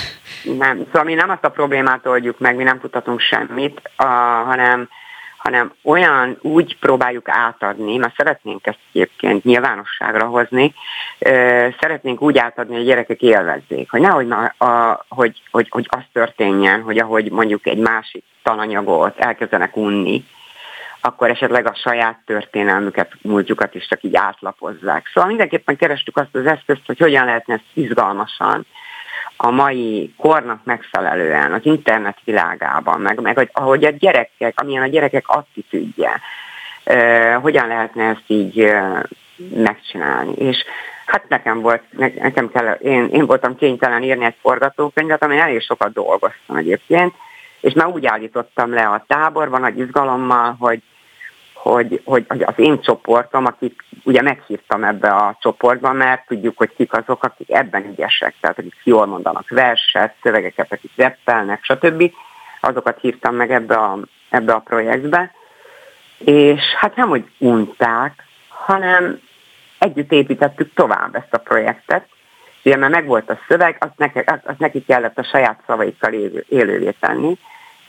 Nem, szóval mi nem azt a problémát oldjuk meg, mi nem kutatunk semmit, a, hanem hanem olyan úgy próbáljuk átadni, mert szeretnénk ezt egyébként nyilvánosságra hozni, szeretnénk úgy átadni, hogy a gyerekek élvezzék, hogy nehogy a, a, hogy, hogy, hogy az történjen, hogy ahogy mondjuk egy másik tananyagot elkezdenek unni, akkor esetleg a saját történelmüket, múltjukat is csak így átlapozzák. Szóval mindenképpen kerestük azt az eszközt, hogy hogyan lehetne ezt izgalmasan, a mai kornak megfelelően, az internet világában, meg, meg ahogy a gyerekek, amilyen a gyerekek attitűdje, hogyan lehetne ezt így megcsinálni. És hát nekem volt, nekem kell, én, én voltam kénytelen írni egy forgatókönyvet, ami elég sokat dolgoztam egyébként, és már úgy állítottam le a táborban nagy izgalommal, hogy hogy, hogy, hogy az én csoportom, akik ugye meghívtam ebbe a csoportba, mert tudjuk, hogy kik azok, akik ebben ügyesek, tehát akik jól mondanak verset, szövegeket, akik reppelnek, stb. Azokat hívtam meg ebbe a, ebbe a projektbe, és hát nem, hogy unták, hanem együtt építettük tovább ezt a projektet, ugye mert megvolt a szöveg, azt neki, azt neki kellett a saját szavaikkal élő, élővé tenni,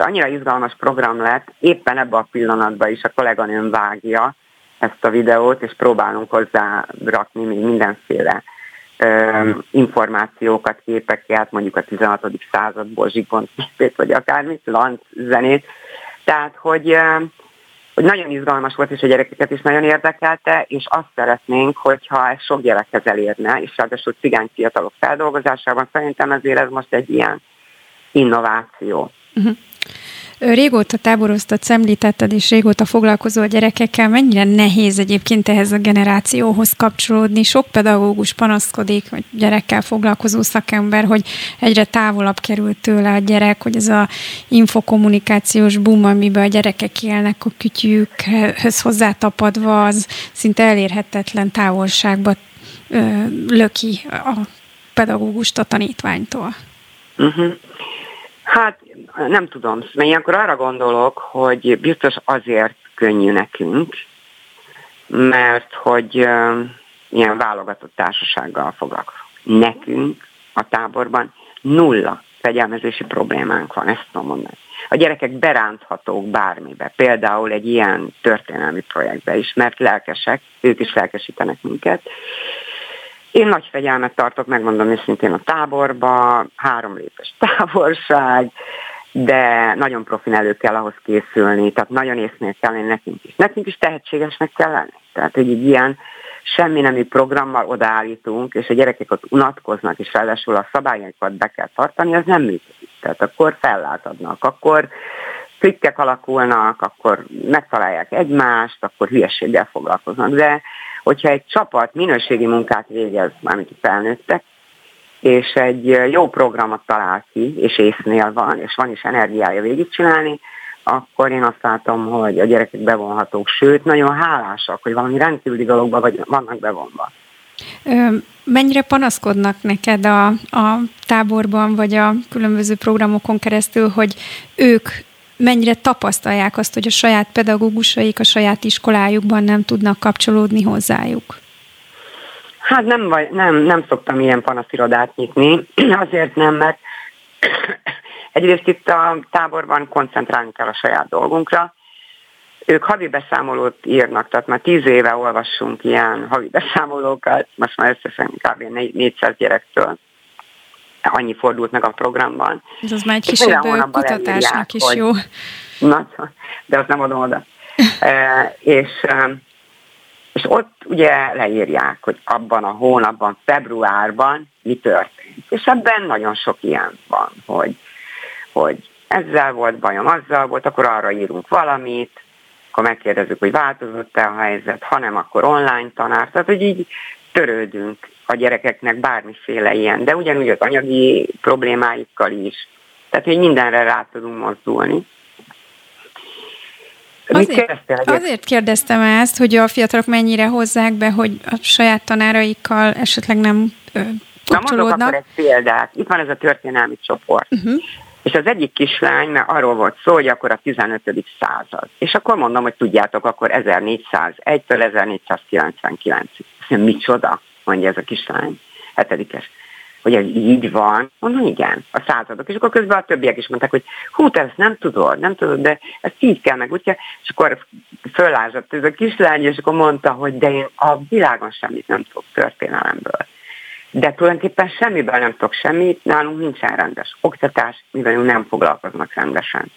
annyira izgalmas program lett, éppen ebben a pillanatban is a kolléganőm vágja ezt a videót, és próbálunk hozzá rakni még mindenféle ö, információkat, képeket, mondjuk a 16. századból Zsigmond képét, vagy akármit, Lanc zenét. Tehát, hogy, ö, hogy nagyon izgalmas volt, és a gyerekeket is nagyon érdekelte, és azt szeretnénk, hogyha ez sok gyerekhez elérne, és ráadásul cigány fiatalok feldolgozásában szerintem ezért ez most egy ilyen innováció. Uh-huh. Régóta táboroztat, említetted, és régóta foglalkozó a gyerekekkel. Mennyire nehéz egyébként ehhez a generációhoz kapcsolódni? Sok pedagógus panaszkodik, vagy gyerekkel foglalkozó szakember, hogy egyre távolabb került tőle a gyerek, hogy ez a infokommunikációs boom, amiben a gyerekek élnek a kütyükhöz hozzátapadva, az szinte elérhetetlen távolságba löki a pedagógust a tanítványtól. Uh-huh. Hát nem tudom, mert ilyenkor arra gondolok, hogy biztos azért könnyű nekünk, mert hogy uh, ilyen válogatott társasággal fogok. Nekünk a táborban nulla fegyelmezési problémánk van, ezt tudom mondani. A gyerekek beránthatók bármibe, például egy ilyen történelmi projektbe is, mert lelkesek, ők is lelkesítenek minket, én nagy fegyelmet tartok, megmondom őszintén a táborba, három lépes távolság, de nagyon profin elő kell ahhoz készülni, tehát nagyon észnél kell lenni nekünk is. Nekünk is tehetségesnek kell lenni. Tehát, egy ilyen semmi nemű programmal odaállítunk, és a gyerekek ott unatkoznak, és ráadásul a szabályokat be kell tartani, az nem működik. Tehát akkor fellátadnak, akkor trükkek alakulnak, akkor megtalálják egymást, akkor hülyeséggel foglalkoznak. De hogyha egy csapat minőségi munkát végez, mármint felnőttek, és egy jó programot talál ki, és észnél van, és van is energiája végigcsinálni, akkor én azt látom, hogy a gyerekek bevonhatók, sőt, nagyon hálásak, hogy valami rendkívüli dologban vagy vannak bevonva. Mennyire panaszkodnak neked a, a táborban, vagy a különböző programokon keresztül, hogy ők mennyire tapasztalják azt, hogy a saját pedagógusaik a saját iskolájukban nem tudnak kapcsolódni hozzájuk? Hát nem, vagy, nem, nem szoktam ilyen panaszirodát nyitni, azért nem, mert egyrészt itt a táborban koncentrálni kell a saját dolgunkra. Ők havi beszámolót írnak, tehát már tíz éve olvassunk ilyen havi beszámolókat, most már összesen kb. 400 gyerektől annyi fordult meg a programban. Ez az már egy kisebb kutatásnak is jó. Na, de azt nem adom oda. e, és, és ott ugye leírják, hogy abban a hónapban, februárban mi történt. És ebben nagyon sok ilyen van, hogy, hogy ezzel volt bajom, azzal volt, akkor arra írunk valamit, akkor megkérdezzük, hogy változott-e a helyzet, ha nem, akkor online tanár. Tehát, hogy így törődünk a gyerekeknek bármiféle ilyen, de ugyanúgy az anyagi problémáikkal is. Tehát, hogy mindenre rá tudunk mozdulni. Azért, azért kérdeztem ezt, hogy a fiatalok mennyire hozzák be, hogy a saját tanáraikkal esetleg nem Na mondok akkor egy példát. Itt van ez a történelmi csoport. Uh-huh. És az egyik kislány, mert arról volt szó, hogy akkor a 15. század. És akkor mondom, hogy tudjátok, akkor 1401-től 1499-ig. Micsoda, mondja ez a kislány, hetedikes hogy ez így van. Mondom, igen, a századok. És akkor közben a többiek is mondták, hogy hú, te ezt nem tudod, nem tudod, de ezt így kell meg, úgy kell. És akkor föllázott ez a kislány, és akkor mondta, hogy de én a világon semmit nem tudok történelemből. De tulajdonképpen semmiből nem tudok semmit, nálunk nincsen rendes oktatás, mivel nem foglalkoznak rendesen.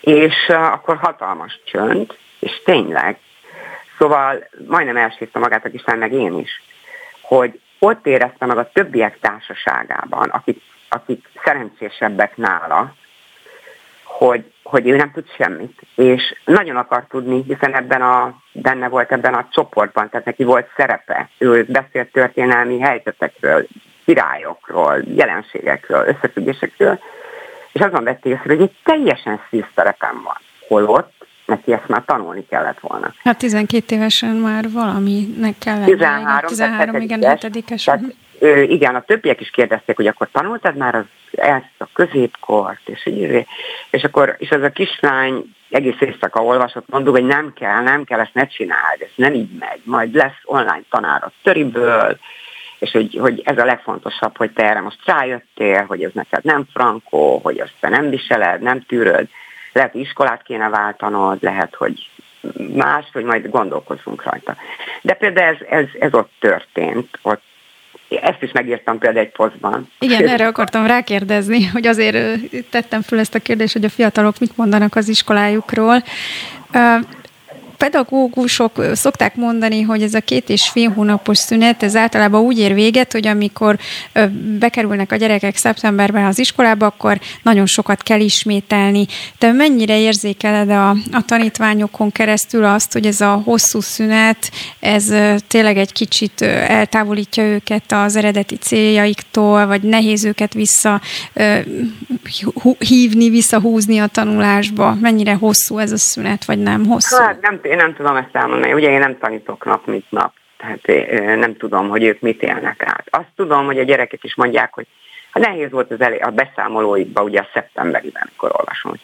És uh, akkor hatalmas csönd, és tényleg, szóval majdnem elsírta magát a kislány, meg én is, hogy ott érezte meg a többiek társaságában, akik, akik szerencsésebbek nála, hogy, hogy ő nem tud semmit. És nagyon akar tudni, hiszen ebben a, benne volt ebben a csoportban, tehát neki volt szerepe. Ő beszélt történelmi helyzetekről, királyokról, jelenségekről, összefüggésekről, és azon vett észre, hogy egy teljesen szív szerepem van. Holott neki ezt már tanulni kellett volna. Hát 12 évesen már valaminek kellett. 13, 13 igen, hetedikes. Tehát, ö, igen, a többiek is kérdezték, hogy akkor tanultad már az, ezt a középkort, és, így, és akkor, és az a kislány egész éjszaka olvasott, mondjuk, hogy nem kell, nem kell, ezt ne csináld, ez nem így megy, majd lesz online tanár a töriből, és hogy, hogy ez a legfontosabb, hogy te erre most rájöttél, hogy ez neked nem frankó, hogy azt te nem viseled, nem tűröd, lehet, hogy iskolát kéne váltanod, lehet, hogy más, hogy majd gondolkozunk rajta. De például ez, ez, ez ott történt, ott ezt is megírtam például egy posztban. Igen, erre akartam rákérdezni, hogy azért tettem föl ezt a kérdést, hogy a fiatalok mit mondanak az iskolájukról pedagógusok szokták mondani, hogy ez a két és fél hónapos szünet, ez általában úgy ér véget, hogy amikor bekerülnek a gyerekek szeptemberben az iskolába, akkor nagyon sokat kell ismételni. Te mennyire érzékeled a, a tanítványokon keresztül azt, hogy ez a hosszú szünet, ez tényleg egy kicsit eltávolítja őket az eredeti céljaiktól, vagy nehéz őket vissza hívni, visszahúzni a tanulásba? Mennyire hosszú ez a szünet, vagy nem hosszú? Hát nem, én nem tudom ezt elmondani. Ugye én nem tanítok nap, mint nap. Tehát nem tudom, hogy ők mit élnek át. Azt tudom, hogy a gyerekek is mondják, hogy ha nehéz volt az elé, a beszámolóikba, ugye a szeptemberiben, amikor olvasom, hogy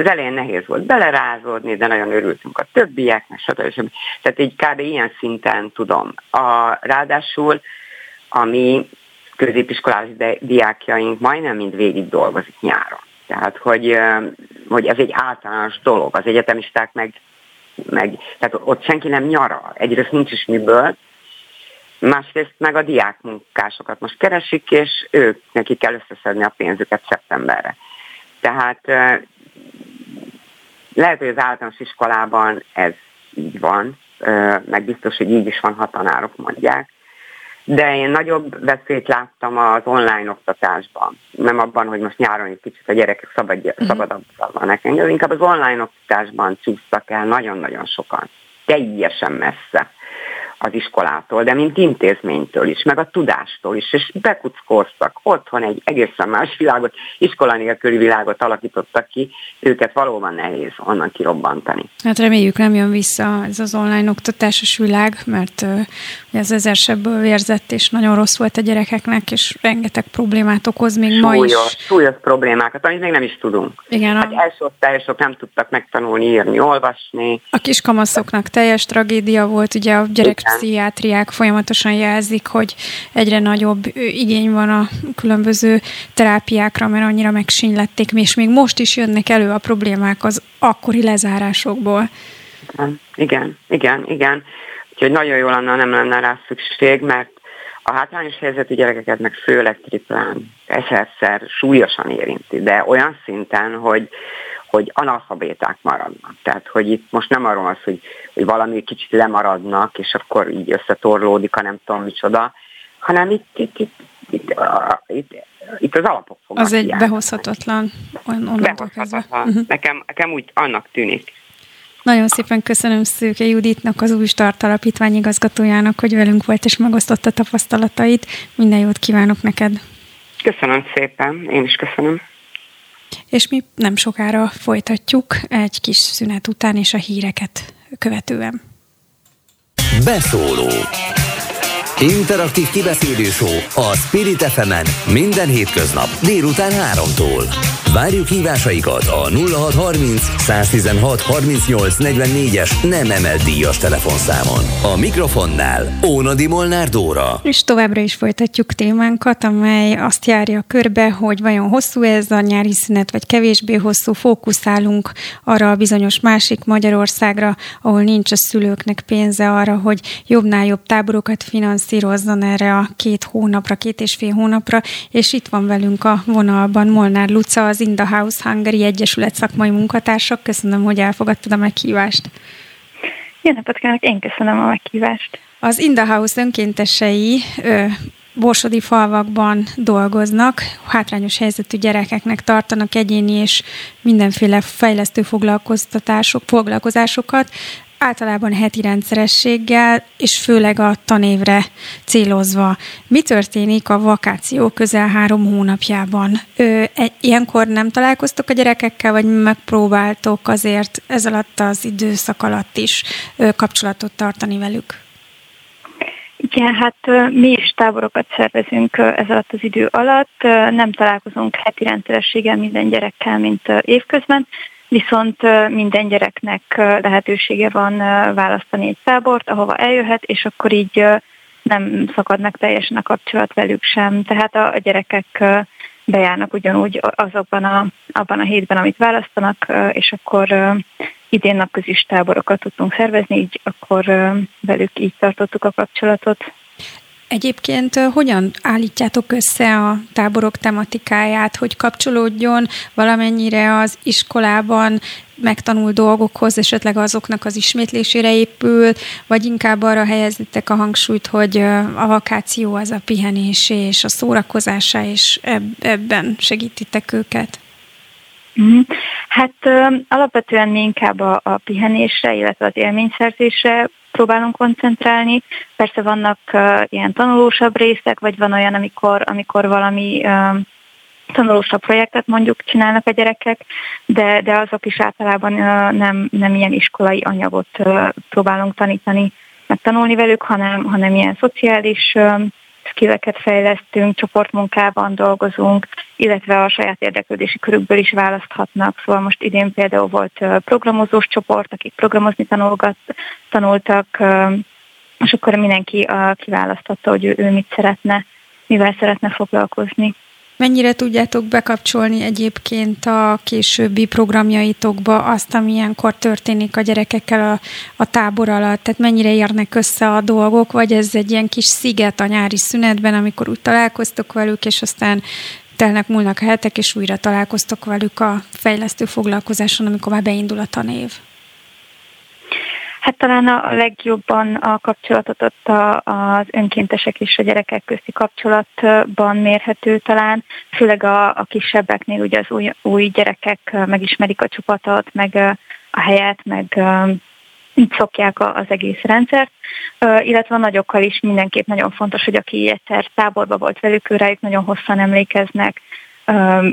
az elején nehéz volt belerázódni, de nagyon örültünk a többieknek, stb. stb. Tehát így kb. ilyen szinten tudom. A, ráadásul, ami középiskolás diákjaink majdnem mind végig dolgozik nyáron. Tehát, hogy, hogy ez egy általános dolog. Az egyetemisták meg meg, tehát ott senki nem nyaral, egyrészt nincs is miből, másrészt meg a diákmunkásokat most keresik, és ők neki kell összeszedni a pénzüket szeptemberre. Tehát lehet, hogy az általános iskolában ez így van, meg biztos, hogy így is van, ha tanárok mondják, de én nagyobb veszélyt láttam az online oktatásban. Nem abban, hogy most nyáron egy kicsit a gyerekek szabad, uh-huh. szabadabbak vannak engedni, inkább az online oktatásban csúsztak el nagyon-nagyon sokan. Teljesen messze az iskolától, de mint intézménytől is, meg a tudástól is, és bekuckóztak. Otthon egy egészen más világot, iskola nélküli világot alakítottak ki, őket valóban nehéz onnan kirobbantani. Hát reméljük nem jön vissza ez az online oktatásos világ, mert ez ezer sebből vérzett, és nagyon rossz volt a gyerekeknek, és rengeteg problémát okoz még súlyos, ma is. Súlyos problémákat, amit még nem is tudunk. Igen, hát a... első osztályosok nem tudtak megtanulni írni, olvasni. A kiskamaszoknak teljes tragédia volt, ugye a gyerek pszichiátriák folyamatosan jelzik, hogy egyre nagyobb igény van a különböző terápiákra, mert annyira megsínylették, és még most is jönnek elő a problémák az akkori lezárásokból. Igen, igen, igen. Úgyhogy nagyon jó lenne, nem lenne rá szükség, mert A hátrányos helyzetű gyerekeket meg főleg triplán ezerszer súlyosan érinti, de olyan szinten, hogy, hogy analfabéták maradnak. Tehát, hogy itt most nem arról az, hogy, hogy valami kicsit lemaradnak, és akkor így összetorlódik, a nem tudom micsoda, hanem itt, itt, itt, itt, itt, itt az alapok fognak Az egy behozhatatlan. Behozhatatlan. Uh-huh. Nekem, nekem úgy annak tűnik. Nagyon szépen köszönöm Szőke Juditnak, az új Start Alapítvány igazgatójának, hogy velünk volt és megosztotta tapasztalatait. Minden jót kívánok neked! Köszönöm szépen, én is köszönöm. És mi nem sokára folytatjuk egy kis szünet után és a híreket követően. Beszóló Interaktív kibeszélő a Spirit fm minden hétköznap délután 3-tól. Várjuk hívásaikat a 0630 116 38 44-es nem emelt díjas telefonszámon. A mikrofonnál Ónadi Molnár Dóra. És továbbra is folytatjuk témánkat, amely azt járja körbe, hogy vajon hosszú ez a nyári szünet, vagy kevésbé hosszú. Fókuszálunk arra a bizonyos másik Magyarországra, ahol nincs a szülőknek pénze arra, hogy jobbnál jobb táborokat finanszírozzon erre a két hónapra, két és fél hónapra, és itt van velünk a vonalban Molnár Luca, az In the House Hungary Egyesület szakmai munkatársak. Köszönöm, hogy elfogadtad a meghívást. Jó napot kívánok, én köszönöm a meghívást. Az In the House önkéntesei ö, borsodi falvakban dolgoznak, hátrányos helyzetű gyerekeknek tartanak egyéni és mindenféle fejlesztő foglalkoztatások, foglalkozásokat általában heti rendszerességgel, és főleg a tanévre célozva. Mi történik a vakáció közel három hónapjában? Ö, e, ilyenkor nem találkoztok a gyerekekkel, vagy megpróbáltok azért ez alatt az időszak alatt is ö, kapcsolatot tartani velük? Igen, hát mi is táborokat szervezünk ez alatt az idő alatt. Nem találkozunk heti rendszerességgel minden gyerekkel, mint évközben, viszont minden gyereknek lehetősége van választani egy tábort, ahova eljöhet, és akkor így nem szakadnak teljesen a kapcsolat velük sem. Tehát a, gyerekek bejárnak ugyanúgy azokban a, abban a hétben, amit választanak, és akkor idén napközis táborokat tudtunk szervezni, így akkor velük így tartottuk a kapcsolatot. Egyébként hogyan állítjátok össze a táborok tematikáját, hogy kapcsolódjon valamennyire az iskolában megtanult dolgokhoz, esetleg azoknak az ismétlésére épül, vagy inkább arra helyezitek a hangsúlyt, hogy a vakáció az a pihenés és a szórakozása, és ebben segítitek őket? Mhm. Hát alapvetően mi inkább a, a pihenésre, illetve az élményszerzésre próbálunk koncentrálni. Persze vannak uh, ilyen tanulósabb részek, vagy van olyan, amikor, amikor valami uh, tanulósabb projektet mondjuk csinálnak a gyerekek, de, de azok is általában uh, nem, nem ilyen iskolai anyagot uh, próbálunk tanítani, megtanulni velük, hanem, hanem ilyen szociális uh, skilleket fejlesztünk, csoportmunkában dolgozunk, illetve a saját érdeklődési körükből is választhatnak. Szóval most idén például volt programozós csoport, akik programozni tanulgat, tanultak, és akkor mindenki kiválasztotta, hogy ő, ő mit szeretne, mivel szeretne foglalkozni. Mennyire tudjátok bekapcsolni egyébként a későbbi programjaitokba azt, ami ilyenkor történik a gyerekekkel a, a tábor alatt? Tehát mennyire érnek össze a dolgok, vagy ez egy ilyen kis sziget a nyári szünetben, amikor úgy találkoztok velük, és aztán telnek múlnak a hetek, és újra találkoztok velük a fejlesztő foglalkozáson, amikor már beindul a tanév? Hát talán a legjobban a kapcsolatot ott az önkéntesek és a gyerekek közti kapcsolatban mérhető talán, főleg a, a kisebbeknél ugye az új, új gyerekek megismerik a csapatot, meg a helyet, meg így szokják az egész rendszert, illetve a nagyokkal is mindenképp nagyon fontos, hogy aki egyszer táborba volt velük, őrájuk nagyon hosszan emlékeznek,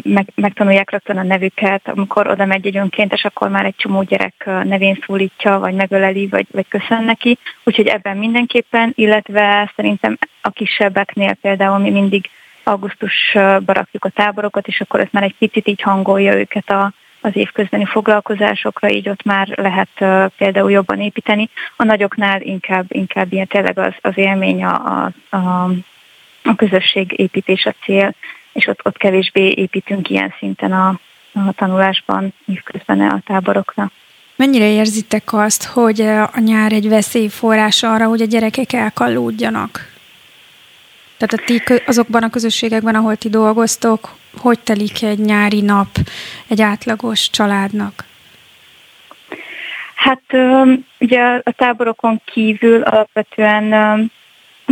meg, megtanulják rögtön a nevüket, amikor oda megy egy önkéntes, akkor már egy csomó gyerek nevén szólítja, vagy megöleli, vagy, vagy köszön neki, úgyhogy ebben mindenképpen, illetve szerintem a kisebbeknél például mi mindig augusztusba rakjuk a táborokat, és akkor ez már egy picit így hangolja őket a, az évközbeni foglalkozásokra, így ott már lehet uh, például jobban építeni. A nagyoknál inkább, inkább ilyen tényleg az, az élmény, a, a, a közösség építés a cél, és ott, ott kevésbé építünk ilyen szinten a, a tanulásban, évközben a táborokra. Mennyire érzitek azt, hogy a nyár egy veszélyforrás arra, hogy a gyerekek elkallódjanak? Tehát a ti, azokban a közösségekben, ahol ti dolgoztok, hogy telik egy nyári nap egy átlagos családnak? Hát ugye a táborokon kívül alapvetően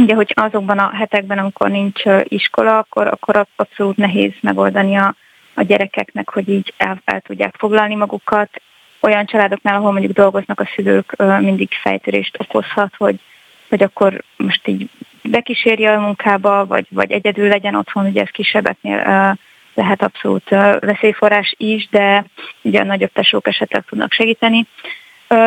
ugye, hogy azokban a hetekben, amikor nincs iskola, akkor, akkor abszolút nehéz megoldani a, a gyerekeknek, hogy így el, el tudják foglalni magukat. Olyan családoknál, ahol mondjuk dolgoznak a szülők, mindig fejtörést okozhat, hogy, hogy akkor most így bekísérje a munkába, vagy, vagy egyedül legyen otthon, ugye ez kisebbeknél lehet abszolút veszélyforrás is, de ugye a nagyobb tesók esetleg tudnak segíteni.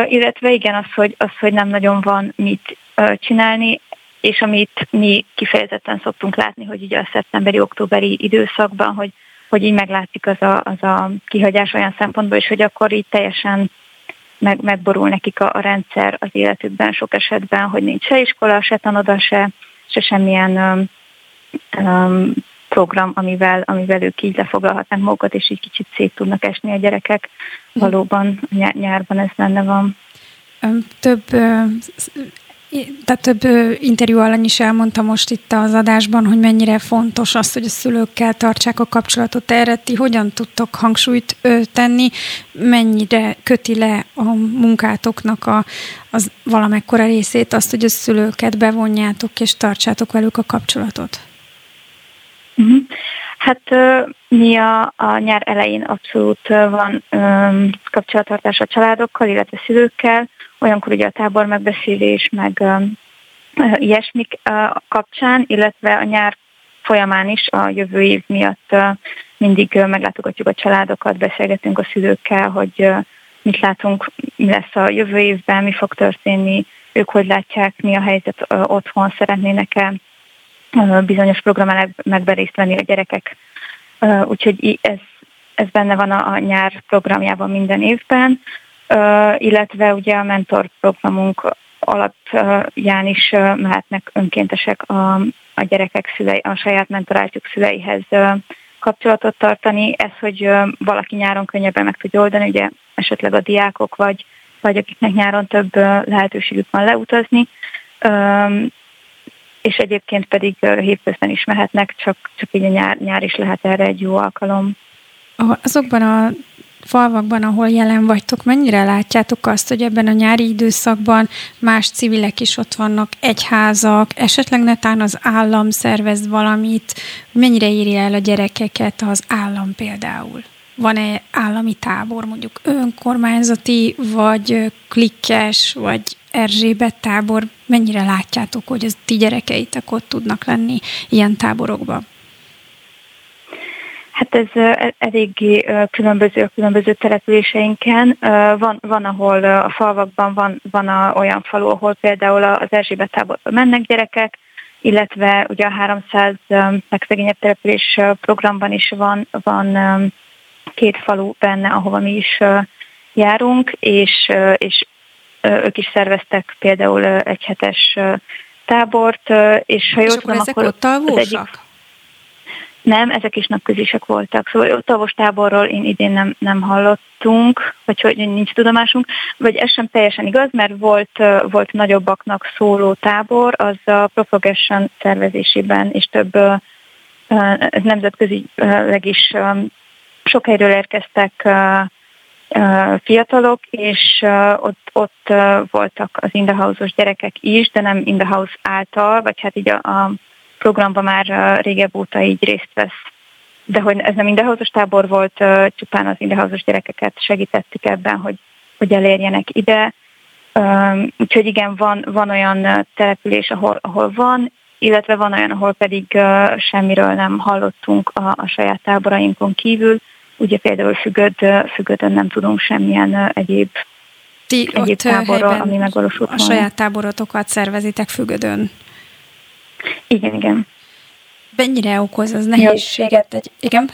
Illetve igen, az, hogy, az, hogy nem nagyon van mit csinálni, és amit mi kifejezetten szoktunk látni, hogy ugye a szeptemberi-októberi időszakban, hogy, hogy így meglátszik az a, az a kihagyás olyan szempontból is, hogy akkor így teljesen meg, megborul nekik a, a rendszer az életükben sok esetben, hogy nincs se iskola, se tanoda, se, se semmilyen um, um, program, amivel, amivel ők így lefoglalhatnak magukat, és így kicsit szét tudnak esni a gyerekek. Valóban nyárban ez benne van. Több tehát több interjú alany is elmondta most itt az adásban, hogy mennyire fontos az, hogy a szülőkkel tartsák a kapcsolatot. Erre ti hogyan tudtok hangsúlyt tenni, mennyire köti le a munkátoknak a, az valamekkora részét azt, hogy a szülőket bevonjátok és tartsátok velük a kapcsolatot? Uh-huh. Hát mi a, a nyár elején abszolút van kapcsolattartás a családokkal, illetve szülőkkel, olyankor ugye a tábor megbeszélés, meg ilyesmik kapcsán, illetve a nyár folyamán is a jövő év miatt mindig meglátogatjuk a családokat, beszélgetünk a szülőkkel, hogy mit látunk, mi lesz a jövő évben, mi fog történni, ők hogy látják, mi a helyzet otthon, szeretnének-e bizonyos programekben részt venni a gyerekek. Úgyhogy ez, ez benne van a, a nyár programjában minden évben, illetve ugye a mentor programunk alapján is mehetnek önkéntesek a, a gyerekek szülei, a saját mentoráltjuk szüleihez kapcsolatot tartani. Ez, hogy valaki nyáron könnyebben meg tudja oldani, ugye esetleg a diákok, vagy, vagy akiknek nyáron több lehetőségük van leutazni és egyébként pedig hétközben is mehetnek, csak, csak így a nyár, nyár is lehet erre egy jó alkalom. Azokban a falvakban, ahol jelen vagytok, mennyire látjátok azt, hogy ebben a nyári időszakban más civilek is ott vannak, egyházak, esetleg netán az állam szervez valamit, mennyire írja el a gyerekeket az állam például? Van-e állami tábor, mondjuk önkormányzati, vagy klikkes, vagy Erzsébet tábor, mennyire látjátok, hogy az ti gyerekeitek ott tudnak lenni ilyen táborokban? Hát ez eléggé különböző a különböző településeinken. Van, van ahol a falvakban van, van a, olyan falu, ahol például az Erzsébet táborba mennek gyerekek, illetve ugye a 300 legszegényebb település programban is van, van két falu benne, ahova mi is járunk, és, és ők is szerveztek például egy hetes tábort, és ha jól tudom, akkor ott az egyik... Nem, ezek is napközisek voltak. Szóval ott tavos táborról én idén nem, nem hallottunk, vagy hogy nincs tudomásunk, vagy ez sem teljesen igaz, mert volt, volt nagyobbaknak szóló tábor, az a Propagation szervezésében és több nemzetközileg is sok helyről érkeztek fiatalok, és ott, ott voltak az Indahouse-os gyerekek is, de nem Indahouse által, vagy hát így a, a programban már régebb óta így részt vesz. De hogy ez nem Indahouse-os tábor volt, csupán az Indahouse-os gyerekeket segítettük ebben, hogy, hogy elérjenek ide. Úgyhogy igen, van, van olyan település, ahol, ahol van, illetve van olyan, ahol pedig semmiről nem hallottunk a, a saját táborainkon kívül Ugye például függöd, függödön nem tudunk semmilyen egyéb, Ti egyéb táborról, ami megvalósult A saját táborotokat szervezitek függödön. Igen, igen. Mennyire okoz az nehézséget? Egy, igen?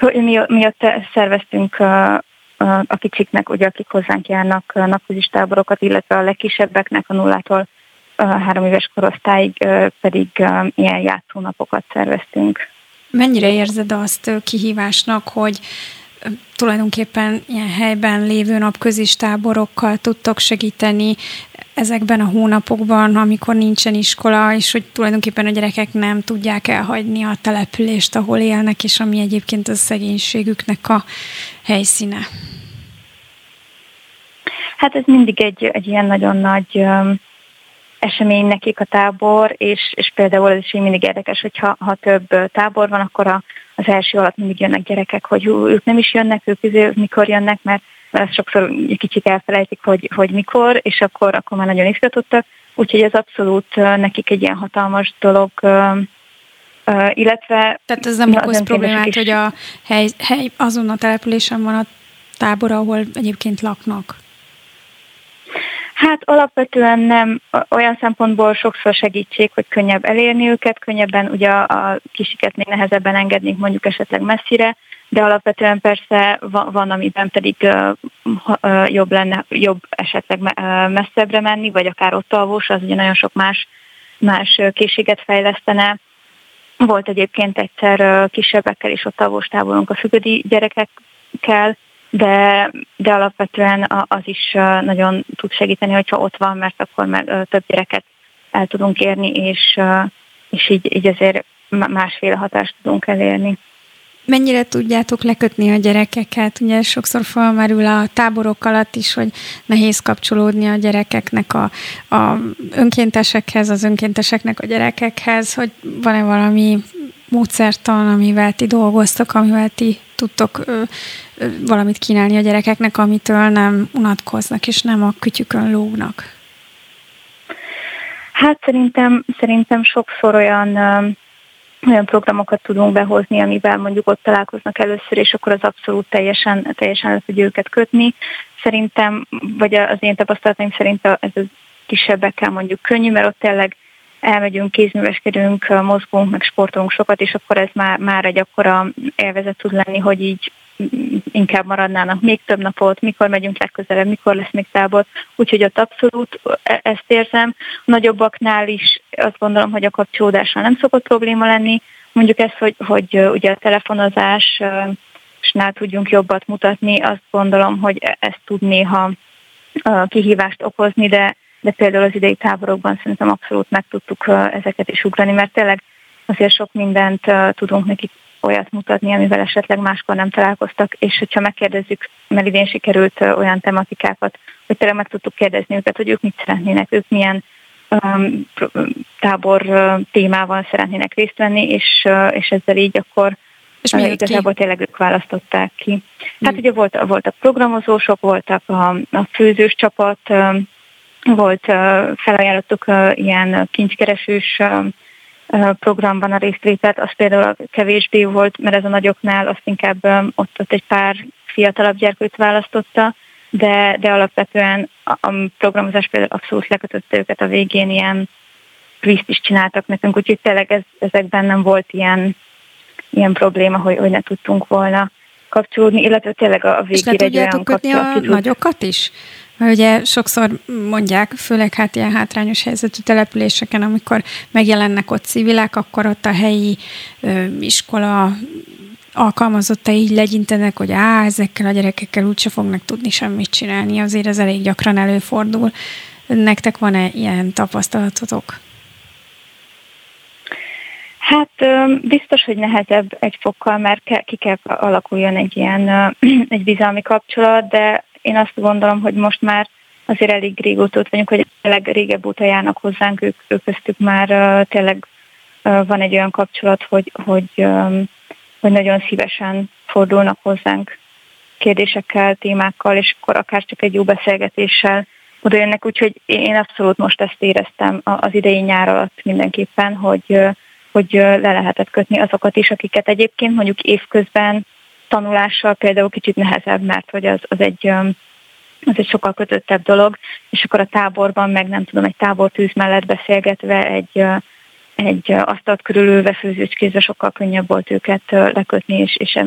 Mi, mi ott szerveztünk a, a kicsiknek, ugye, akik hozzánk járnak napközis táborokat, illetve a legkisebbeknek a nullától három éves korosztályig pedig ilyen játszónapokat szerveztünk. Mennyire érzed azt kihívásnak, hogy tulajdonképpen ilyen helyben lévő napközis táborokkal tudtok segíteni ezekben a hónapokban, amikor nincsen iskola, és hogy tulajdonképpen a gyerekek nem tudják elhagyni a települést, ahol élnek, és ami egyébként a szegénységüknek a helyszíne? Hát ez mindig egy, egy ilyen nagyon nagy esemény nekik a tábor, és, és például ez is mindig érdekes, hogyha ha több tábor van, akkor a, az első alatt mindig jönnek gyerekek, hogy ők nem is jönnek, ők, ők mikor jönnek, mert, mert sokszor egy kicsit elfelejtik, hogy, hogy mikor, és akkor, akkor már nagyon izgatottak. Úgyhogy ez abszolút nekik egy ilyen hatalmas dolog, illetve... Tehát ez nem okoz problémát, is. hogy a hely, hely azon a településen van a tábor, ahol egyébként laknak? Hát alapvetően nem olyan szempontból sokszor segítség, hogy könnyebb elérni őket, könnyebben ugye a kisiket még nehezebben engedni mondjuk esetleg messzire, de alapvetően persze van, van amiben pedig uh, jobb lenne, jobb esetleg messzebbre menni, vagy akár ott alvós, az ugye nagyon sok más, más készséget fejlesztene. Volt egyébként egyszer kisebbekkel is ott alvós táborunk a függödi gyerekekkel, de, de alapvetően az is nagyon tud segíteni, hogyha ott van, mert akkor már több gyereket el tudunk érni, és, és így, így azért másféle hatást tudunk elérni. Mennyire tudjátok lekötni a gyerekeket? Ugye sokszor felmerül a táborok alatt is, hogy nehéz kapcsolódni a gyerekeknek a, a önkéntesekhez, az önkénteseknek a gyerekekhez, hogy van-e valami módszertan, amivel ti dolgoztok, amivel ti tudtok ö, ö, valamit kínálni a gyerekeknek, amitől nem unatkoznak, és nem a kütyükön lógnak? Hát szerintem, szerintem sokszor olyan olyan programokat tudunk behozni, amivel mondjuk ott találkoznak először, és akkor az abszolút teljesen, teljesen le tudja őket kötni. Szerintem, vagy az én tapasztalataim szerint ez a kisebbekkel mondjuk könnyű, mert ott tényleg elmegyünk, kézműveskedünk, mozgunk, meg sportolunk sokat, és akkor ez már, már egy akkora élvezet tud lenni, hogy így inkább maradnának még több napot, mikor megyünk legközelebb, mikor lesz még tábor. Úgyhogy ott abszolút e, ezt érzem. Nagyobbaknál is azt gondolom, hogy a kapcsolódással nem szokott probléma lenni. Mondjuk ezt, hogy, hogy ugye a telefonozás nál tudjunk jobbat mutatni, azt gondolom, hogy e, ezt tud néha kihívást okozni, de de például az idei táborokban szerintem abszolút meg tudtuk ezeket is ugrani, mert tényleg azért sok mindent tudunk nekik olyat mutatni, amivel esetleg máskor nem találkoztak, és hogyha megkérdezzük, mert idén sikerült olyan tematikákat, hogy tényleg meg tudtuk kérdezni őket, hogy ők mit szeretnének, ők milyen um, tábor témával szeretnének részt venni, és, uh, és ezzel így akkor és uh, igazából ki? tényleg ők választották ki. Hát mm. ugye volt, voltak programozósok, voltak a, a főzős csapat, volt, felajánlottuk ilyen kincskeresős programban a résztvételt, az például kevésbé volt, mert ez a nagyoknál azt inkább ott, ott egy pár fiatalabb gyerkőt választotta, de, de alapvetően a programozás például abszolút lekötötte őket a végén, ilyen kvízt is csináltak nekünk, úgyhogy tényleg ez, ezekben nem volt ilyen, ilyen probléma, hogy, hogy ne tudtunk volna kapcsolódni, illetve tényleg a végére egy olyan kötni a nagyokat is? Mert ugye sokszor mondják, főleg hát ilyen hátrányos helyzetű településeken, amikor megjelennek ott civilek, akkor ott a helyi ö, iskola alkalmazottai így legyintenek, hogy á, ezekkel a gyerekekkel úgyse fognak tudni semmit csinálni, azért ez elég gyakran előfordul. Nektek van-e ilyen tapasztalatotok? Hát biztos, hogy nehezebb egy fokkal, mert ki kell alakuljon egy ilyen egy bizalmi kapcsolat, de én azt gondolom, hogy most már azért elég régóta ott vagyunk, hogy tényleg régebb óta járnak hozzánk, ők, ők köztük már uh, tényleg uh, van egy olyan kapcsolat, hogy, hogy, um, hogy nagyon szívesen fordulnak hozzánk kérdésekkel, témákkal, és akkor akár csak egy jó beszélgetéssel oda jönnek, úgyhogy én abszolút most ezt éreztem az idei nyár alatt mindenképpen, hogy, hogy le lehetett kötni azokat is, akiket egyébként mondjuk évközben tanulással például kicsit nehezebb, mert hogy az, az egy az egy sokkal kötöttebb dolog, és akkor a táborban meg nem tudom, egy tábortűz mellett beszélgetve egy, egy asztalt körülülve főzőcskézve sokkal könnyebb volt őket lekötni, és, és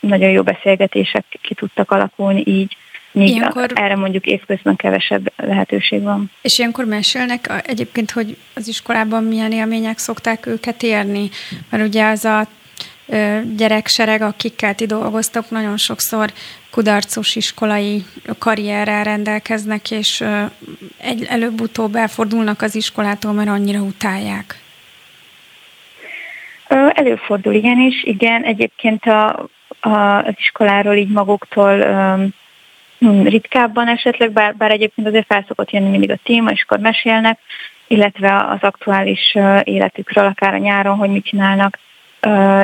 nagyon jó beszélgetések ki tudtak alakulni így. Míg ilyenkor, erre mondjuk évközben kevesebb lehetőség van. És ilyenkor mesélnek egyébként, hogy az iskolában milyen élmények szokták őket érni? Mert ugye az a gyereksereg, akikkel ti dolgoztok, nagyon sokszor kudarcos iskolai karrierrel rendelkeznek, és egy előbb-utóbb elfordulnak az iskolától, mert annyira utálják. Előfordul, igenis, igen. Egyébként a, a, az iskoláról így maguktól um, ritkábban esetleg, bár, bár egyébként azért felszokott jönni mindig a téma, és akkor mesélnek, illetve az aktuális életükről, akár a nyáron, hogy mit csinálnak,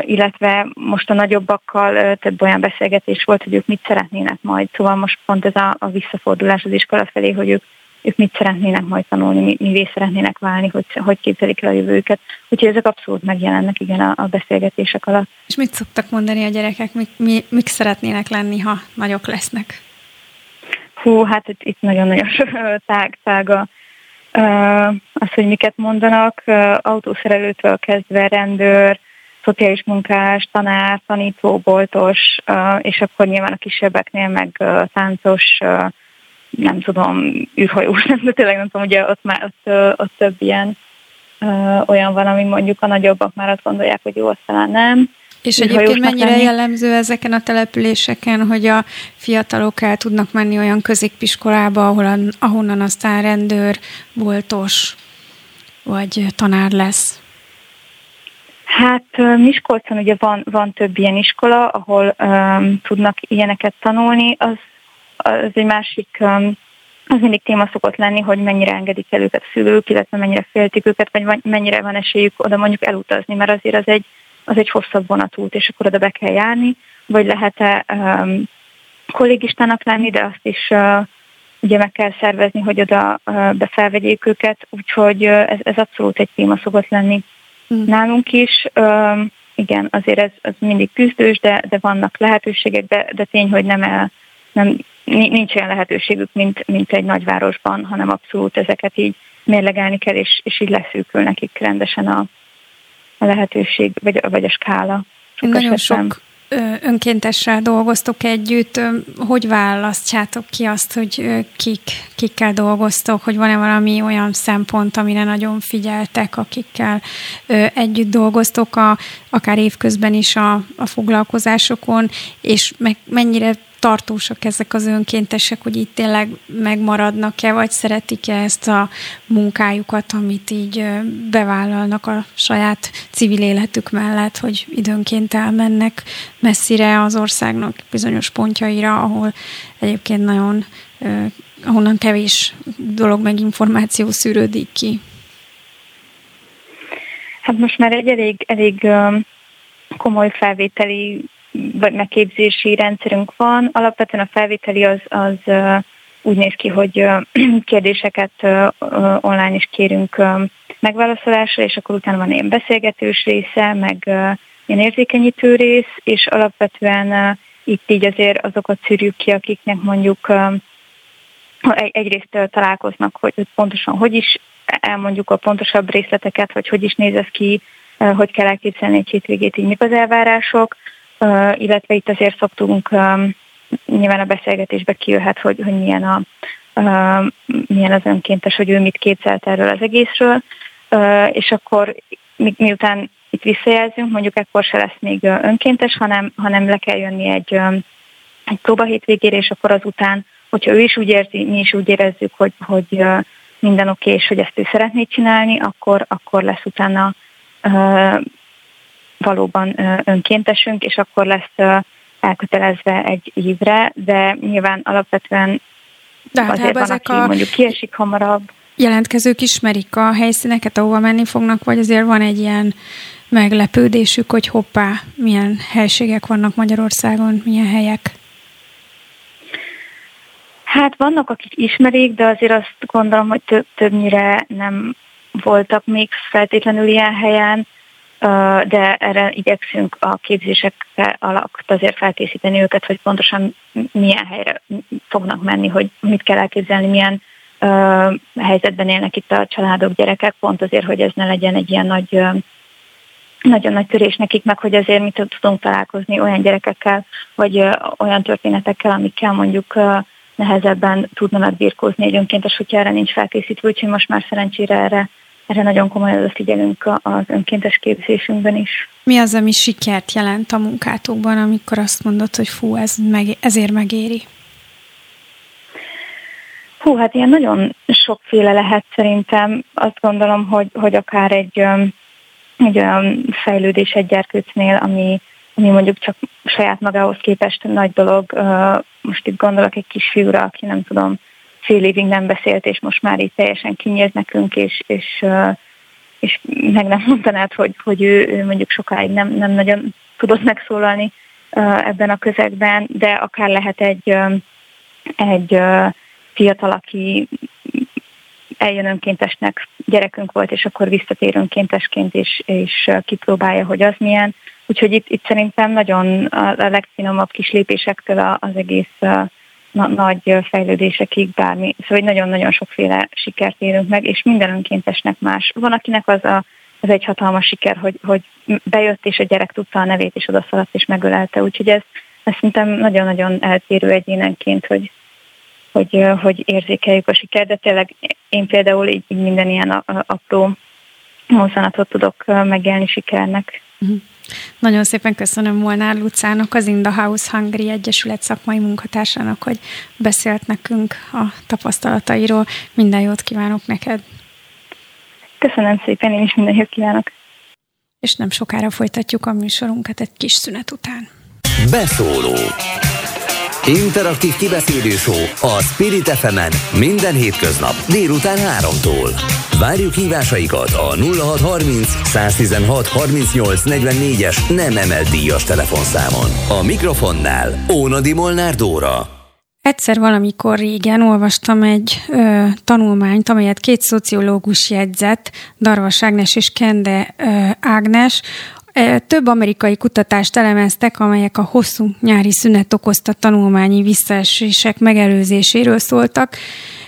illetve most a nagyobbakkal több olyan beszélgetés volt, hogy ők mit szeretnének majd. Szóval most pont ez a, a visszafordulás az iskola felé, hogy ők ők mit szeretnének majd tanulni, mi, mivé szeretnének válni, hogy, hogy képzelik el a jövőket. Úgyhogy ezek abszolút megjelennek igen a, a beszélgetések alatt. És mit szoktak mondani a gyerekek, mik, mi, mik szeretnének lenni, ha nagyok lesznek? Hú, hát itt, itt nagyon-nagyon tág, tága az, hogy miket mondanak, autószerelőtől kezdve rendőr, szociális munkás, tanár, tanító, boltos, és akkor nyilván a kisebbeknél meg táncos, nem tudom, űrhajós, de tényleg nem tudom, ugye ott, már, ott, ott több ilyen olyan van, ami mondjuk a nagyobbak már azt gondolják, hogy jó, azt talán nem. És egyébként mennyire lenni. jellemző ezeken a településeken, hogy a fiatalok el tudnak menni olyan középiskolába, ahol, ahonnan aztán rendőr, boltos vagy tanár lesz? Hát Miskolcon ugye van, van több ilyen iskola, ahol um, tudnak ilyeneket tanulni. Az az egy másik, um, az mindig téma szokott lenni, hogy mennyire engedik el őket szülők, illetve mennyire féltik őket, vagy mennyire van esélyük oda mondjuk elutazni, mert azért az egy, az egy hosszabb vonatút, és akkor oda be kell járni, vagy lehet-e um, kollégistának lenni, de azt is uh, ugye meg kell szervezni, hogy oda uh, befelvegyék őket, úgyhogy uh, ez, ez abszolút egy téma szokott lenni mm. nálunk is. Um, igen, azért ez, ez mindig küzdős, de, de vannak lehetőségek, de, de tény, hogy nem, el, nem nincs olyan lehetőségük, mint, mint egy nagyvárosban, hanem abszolút ezeket így mérlegelni kell, és, és így leszűkül nekik rendesen a, a lehetőség, vagy, vagy a skála. Sok Nagyon esetben. sok önkéntessel dolgoztok együtt, hogy választjátok ki azt, hogy kik, kikkel dolgoztok, hogy van-e valami olyan szempont, amire nagyon figyeltek, akikkel együtt dolgoztok, a, akár évközben is a, a foglalkozásokon, és meg, mennyire tartósak ezek az önkéntesek, hogy itt tényleg megmaradnak-e, vagy szeretik-e ezt a munkájukat, amit így bevállalnak a saját civil életük mellett, hogy időnként elmennek messzire az országnak bizonyos pontjaira, ahol egyébként nagyon, ahonnan kevés dolog meg információ szűrődik ki. Hát most már egy elég, elég komoly felvételi megképzési rendszerünk van. Alapvetően a felvételi az, az úgy néz ki, hogy kérdéseket online is kérünk megválaszolásra, és akkor utána van ilyen beszélgetős része, meg ilyen érzékenyítő rész, és alapvetően itt így azért azokat szűrjük ki, akiknek mondjuk egyrészt találkoznak, hogy pontosan hogy is elmondjuk a pontosabb részleteket, vagy hogy is néz ez ki, hogy kell elképzelni egy hétvégét, így mik az elvárások, illetve itt azért szoktunk, nyilván a beszélgetésbe kijöhet, hogy, hogy milyen, a, milyen az önkéntes, hogy ő mit képzelt erről az egészről, és akkor mi, miután itt visszajelzünk, mondjuk ekkor se lesz még önkéntes, hanem, hanem le kell jönni egy, egy próba hétvégére, és akkor azután, hogyha ő is úgy érzi, mi is úgy érezzük, hogy, hogy minden oké, és hogy ezt ő szeretné csinálni, akkor, akkor lesz utána valóban önkéntesünk, és akkor lesz elkötelezve egy évre, de nyilván alapvetően de hát azért van, ezek aki a... mondjuk kiesik hamarabb. Jelentkezők ismerik a helyszíneket, ahova menni fognak, vagy azért van egy ilyen meglepődésük, hogy hoppá, milyen helységek vannak Magyarországon, milyen helyek? Hát vannak, akik ismerik, de azért azt gondolom, hogy több, többnyire nem voltak még feltétlenül ilyen helyen de erre igyekszünk a képzések alatt azért felkészíteni őket, hogy pontosan milyen helyre fognak menni, hogy mit kell elképzelni, milyen helyzetben élnek itt a családok, gyerekek, pont azért, hogy ez ne legyen egy ilyen nagy nagyon nagy törés nekik, meg hogy azért mit tudunk találkozni olyan gyerekekkel, vagy olyan történetekkel, amikkel mondjuk nehezebben tudnának birkózni egy önkéntes, hogyha erre nincs felkészítve, úgyhogy most már szerencsére erre erre nagyon komolyan odafigyelünk az önkéntes képzésünkben is. Mi az, ami sikert jelent a munkátokban, amikor azt mondod, hogy fú, ez meg, ezért megéri? Hú, hát ilyen nagyon sokféle lehet szerintem. Azt gondolom, hogy, hogy akár egy, egy olyan fejlődés egy gyerkőcnél, ami, ami mondjuk csak saját magához képest nagy dolog. Most itt gondolok egy kis fiúra, aki nem tudom, fél évig nem beszélt, és most már így teljesen kinyílt nekünk, és, és, és meg nem mondanád, hogy, hogy ő, ő mondjuk sokáig nem, nem nagyon tudott megszólalni ebben a közegben, de akár lehet egy, egy fiatal, aki eljön önkéntesnek, gyerekünk volt, és akkor visszatér önkéntesként, és, és kipróbálja, hogy az milyen. Úgyhogy itt, itt szerintem nagyon a legfinomabb kis lépésektől az egész na, nagy fejlődésekig bármi. Szóval nagyon-nagyon sokféle sikert érünk meg, és minden önkéntesnek más. Van, akinek az a ez egy hatalmas siker, hogy, hogy bejött, és a gyerek tudta a nevét, és odaszaladt, és megölelte. Úgyhogy ez, ez szerintem nagyon-nagyon eltérő egyénenként, hogy, hogy, hogy érzékeljük a sikert, de tényleg én például így, így minden ilyen apró mozzanatot tudok megélni sikernek. Uh-huh. Nagyon szépen köszönöm Molnár Lucának, az In the House Hungary Egyesület szakmai munkatársának, hogy beszélt nekünk a tapasztalatairól. Minden jót kívánok neked! Köszönöm szépen, én is minden jót kívánok! És nem sokára folytatjuk a műsorunkat egy kis szünet után. Beszóló Interaktív kibeszélő show a Spirit fm minden hétköznap délután 3-tól. Várjuk hívásaikat a 0630 116 38 44-es nem emelt díjas telefonszámon. A mikrofonnál Ónadi Molnár Dóra. Egyszer valamikor régen olvastam egy ö, tanulmányt, amelyet két szociológus jegyzett, Darvas Ágnes és Kende ö, Ágnes, több amerikai kutatást elemeztek, amelyek a hosszú nyári szünet okozta tanulmányi visszaesések megelőzéséről szóltak,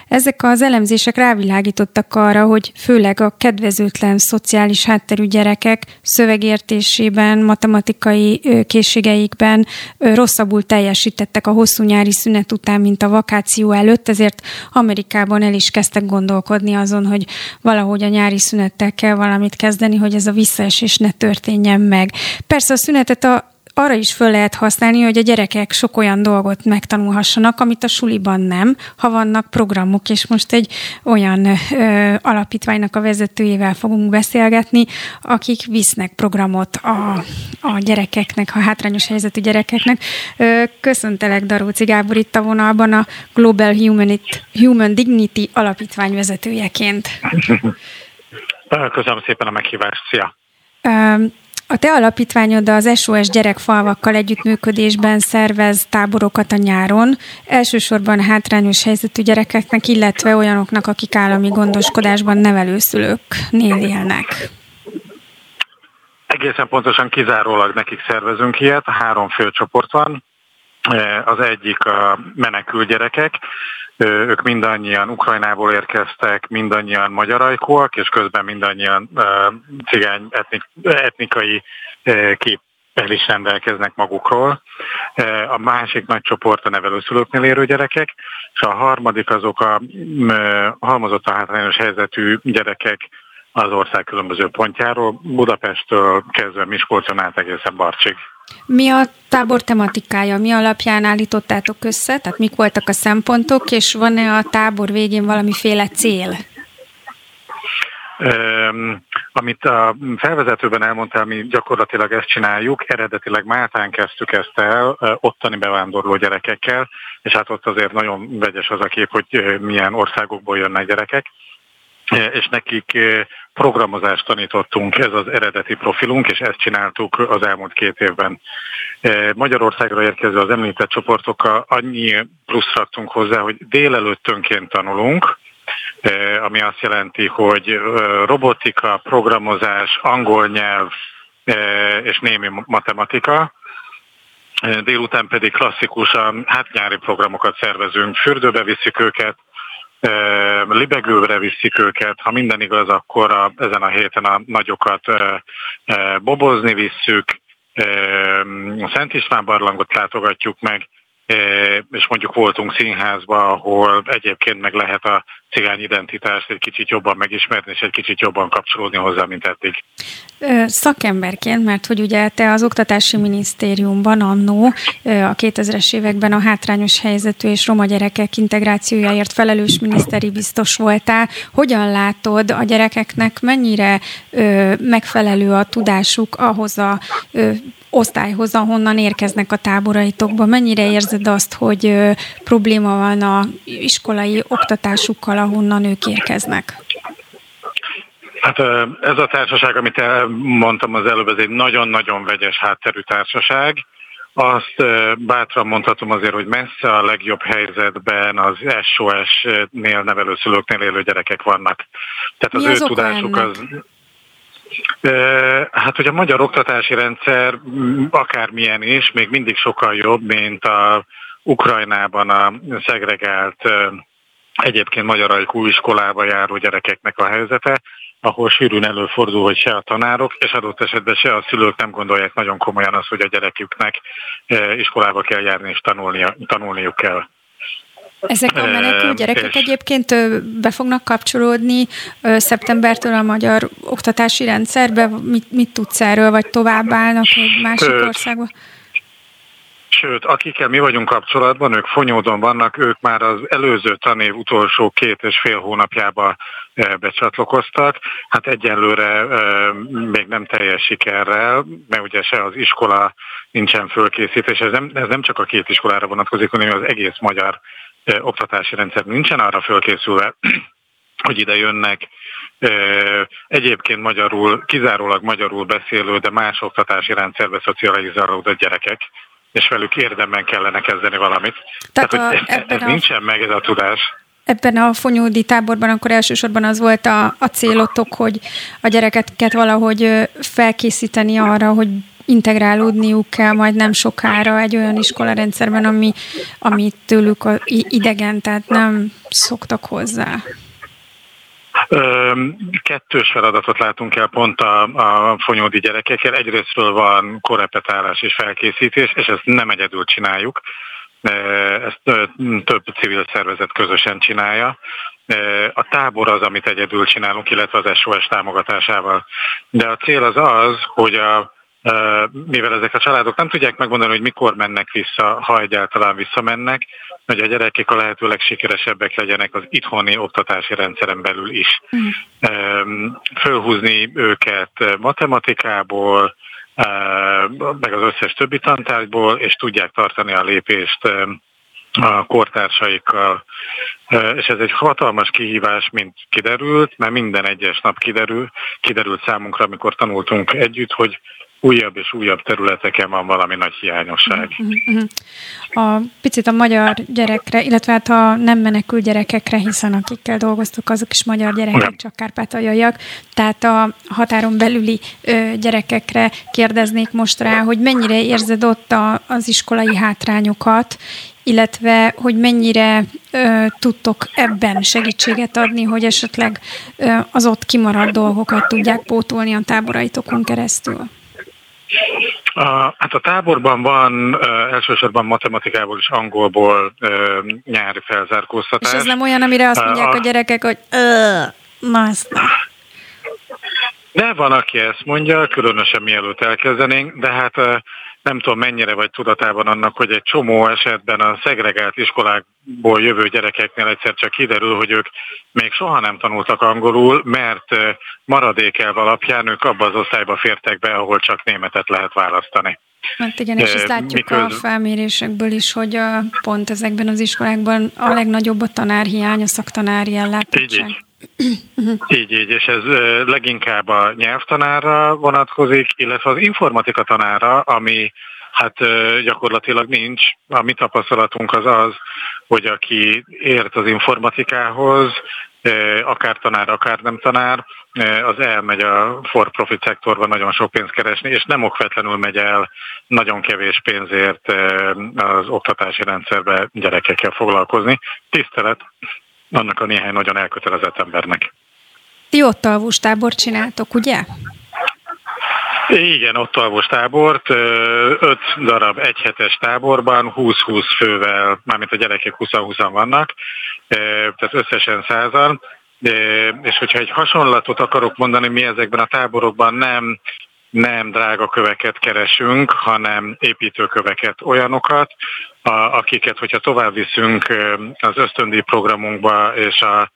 ezek az elemzések rávilágítottak arra, hogy főleg a kedvezőtlen szociális hátterű gyerekek szövegértésében, matematikai készségeikben rosszabbul teljesítettek a hosszú nyári szünet után, mint a vakáció előtt, ezért Amerikában el is kezdtek gondolkodni azon, hogy valahogy a nyári szünettel kell valamit kezdeni, hogy ez a visszaesés ne történjen meg. Persze a szünetet a arra is föl lehet használni, hogy a gyerekek sok olyan dolgot megtanulhassanak, amit a suliban nem, ha vannak programok, és most egy olyan ö, alapítványnak a vezetőjével fogunk beszélgetni, akik visznek programot a, a gyerekeknek, a hátrányos helyzetű gyerekeknek. Ö, köszöntelek Daróci Gábor itt a vonalban a Global Humanity, Human Dignity alapítvány vezetőjeként. Köszönöm szépen a meghívást, szia! A te alapítványod az SOS gyerekfalvakkal együttműködésben szervez táborokat a nyáron, elsősorban hátrányos helyzetű gyerekeknek, illetve olyanoknak, akik állami gondoskodásban nevelőszülőknél élnek. Egészen pontosan kizárólag nekik szervezünk ilyet, három fő csoport van. Az egyik a menekült gyerekek, ők mindannyian Ukrajnából érkeztek, mindannyian magyarajkúak, és közben mindannyian cigány etnik, etnikai kép el is rendelkeznek magukról. A másik nagy csoport a nevelőszülőknél érő gyerekek, és a harmadik azok a halmozott a hátrányos helyzetű gyerekek az ország különböző pontjáról, Budapesttől kezdve Miskolcon át egészen Barcsig. Mi a tábor tematikája? Mi alapján állítottátok össze? Tehát mik voltak a szempontok, és van-e a tábor végén valamiféle cél? Amit a felvezetőben elmondtál, mi gyakorlatilag ezt csináljuk, eredetileg Máltán kezdtük ezt el, ottani bevándorló gyerekekkel, és hát ott azért nagyon vegyes az a kép, hogy milyen országokból jönnek gyerekek és nekik programozást tanítottunk, ez az eredeti profilunk, és ezt csináltuk az elmúlt két évben. Magyarországra érkező az említett csoportokkal annyi plusz raktunk hozzá, hogy délelőttönként tanulunk, ami azt jelenti, hogy robotika, programozás, angol nyelv és némi matematika, délután pedig klasszikusan, hát nyári programokat szervezünk, fürdőbe viszik őket, libegőre viszik őket, ha minden igaz, akkor a, ezen a héten a nagyokat bobozni visszük, a Szent István barlangot látogatjuk meg, és mondjuk voltunk színházba, ahol egyébként meg lehet a cigány identitást egy kicsit jobban megismerni, és egy kicsit jobban kapcsolódni hozzá, mint eddig. Szakemberként, mert hogy ugye te az Oktatási Minisztériumban annó a 2000-es években a hátrányos helyzetű és roma gyerekek integrációjáért felelős miniszteri biztos voltál. Hogyan látod a gyerekeknek mennyire megfelelő a tudásuk ahhoz a osztályhoz, ahonnan érkeznek a táboraitokba? Mennyire érzed azt, hogy probléma van a iskolai oktatásukkal, ahonnan ők érkeznek? Hát ez a társaság, amit mondtam az előbb, ez egy nagyon-nagyon vegyes hátterű társaság. Azt bátran mondhatom azért, hogy messze a legjobb helyzetben az SOS-nél nevelőszülőknél élő gyerekek vannak. Tehát az Mi ő tudásuk ennek? az Hát, hogy a magyar oktatási rendszer akármilyen is, még mindig sokkal jobb, mint a Ukrajnában a szegregált egyébként magyar ajkú iskolába járó gyerekeknek a helyzete, ahol sűrűn előfordul, hogy se a tanárok, és adott esetben se a szülők nem gondolják nagyon komolyan azt, hogy a gyereküknek iskolába kell járni és tanulnia, tanulniuk kell. Ezek a menekül gyerekek és... egyébként be fognak kapcsolódni szeptembertől a magyar oktatási rendszerbe? Mit, mit tudsz erről, vagy tovább állnak egy másik országba? Sőt, akikkel mi vagyunk kapcsolatban, ők fonyódon vannak, ők már az előző tanév utolsó két és fél hónapjába becsatlakoztak. Hát egyelőre még nem teljes sikerrel, mert ugye se az iskola nincsen fölkészítés. Ez nem, ez nem csak a két iskolára vonatkozik, hanem az egész magyar oktatási rendszer nincsen arra fölkészülve, hogy ide jönnek egyébként magyarul, kizárólag magyarul beszélő, de más oktatási rendszerbe szocializálódott gyerekek, és velük érdemben kellene kezdeni valamit. Tehát, Tehát a, ez, ez a... nincsen meg ez a tudás. Ebben a fonyódi táborban akkor elsősorban az volt a, a célotok, hogy a gyerekeket valahogy felkészíteni arra, hogy integrálódniuk kell majd nem sokára egy olyan iskolarendszerben, ami, ami tőlük idegen, tehát nem szoktak hozzá. Kettős feladatot látunk el pont a, a fonyódi gyerekekkel. Egyrésztről van korrepetálás és felkészítés, és ezt nem egyedül csináljuk. Ezt több civil szervezet közösen csinálja. A tábor az, amit egyedül csinálunk, illetve az SOS támogatásával. De a cél az az, hogy a mivel ezek a családok nem tudják megmondani, hogy mikor mennek vissza, ha egyáltalán visszamennek, hogy a gyerekek a lehető legsikeresebbek legyenek az itthoni oktatási rendszeren belül is. Mm. Fölhúzni őket matematikából, meg az összes többi tantárgyból, és tudják tartani a lépést a kortársaikkal. És ez egy hatalmas kihívás, mint kiderült, mert minden egyes nap kiderül, kiderült számunkra, amikor tanultunk együtt, hogy újabb és újabb területeken van valami nagy hiányosság. Uh-huh. A picit a magyar gyerekre, illetve hát a nem menekül gyerekekre, hiszen akikkel dolgoztok, azok is magyar gyerekek, Nem. csak kárpátaljaiak. Tehát a határon belüli gyerekekre kérdeznék most rá, hogy mennyire érzed ott a, az iskolai hátrányokat, illetve hogy mennyire ö, tudtok ebben segítséget adni, hogy esetleg ö, az ott kimaradt dolgokat tudják pótolni a táboraitokon keresztül. A, hát a táborban van uh, elsősorban matematikából és angolból uh, nyári felzárkóztatás. És ez nem olyan, amire azt mondják uh, a gyerekek, hogy na ezt De van, aki ezt mondja, különösen mielőtt elkezdenénk, de hát uh, nem tudom mennyire vagy tudatában annak, hogy egy csomó esetben a szegregált iskolákból jövő gyerekeknél egyszer csak kiderül, hogy ők még soha nem tanultak angolul, mert maradékelv alapján ők abba az osztályba fértek be, ahol csak németet lehet választani. Hát igen, és ezt látjuk Miköz... a felmérésekből is, hogy a, pont ezekben az iskolákban a legnagyobb a tanárhiány, a szaktanári ellátottság. Így, így, így, és ez leginkább a nyelvtanára vonatkozik, illetve az informatika tanára, ami hát gyakorlatilag nincs. A mi tapasztalatunk az az, hogy aki ért az informatikához, akár tanár, akár nem tanár, az elmegy a for-profit szektorban nagyon sok pénzt keresni, és nem okvetlenül megy el nagyon kevés pénzért az oktatási rendszerbe gyerekekkel foglalkozni. Tisztelet annak a néhány nagyon elkötelezett embernek. Ti ott alvós tábor csináltok, ugye? Igen, ott alvos tábort, öt darab egyhetes táborban, 20-20 fővel, mármint a gyerekek 20-20 vannak, tehát összesen százal. És hogyha egy hasonlatot akarok mondani, mi ezekben a táborokban nem nem drága köveket keresünk, hanem építőköveket, olyanokat, a, akiket, hogyha tovább viszünk az ösztöndi programunkba és a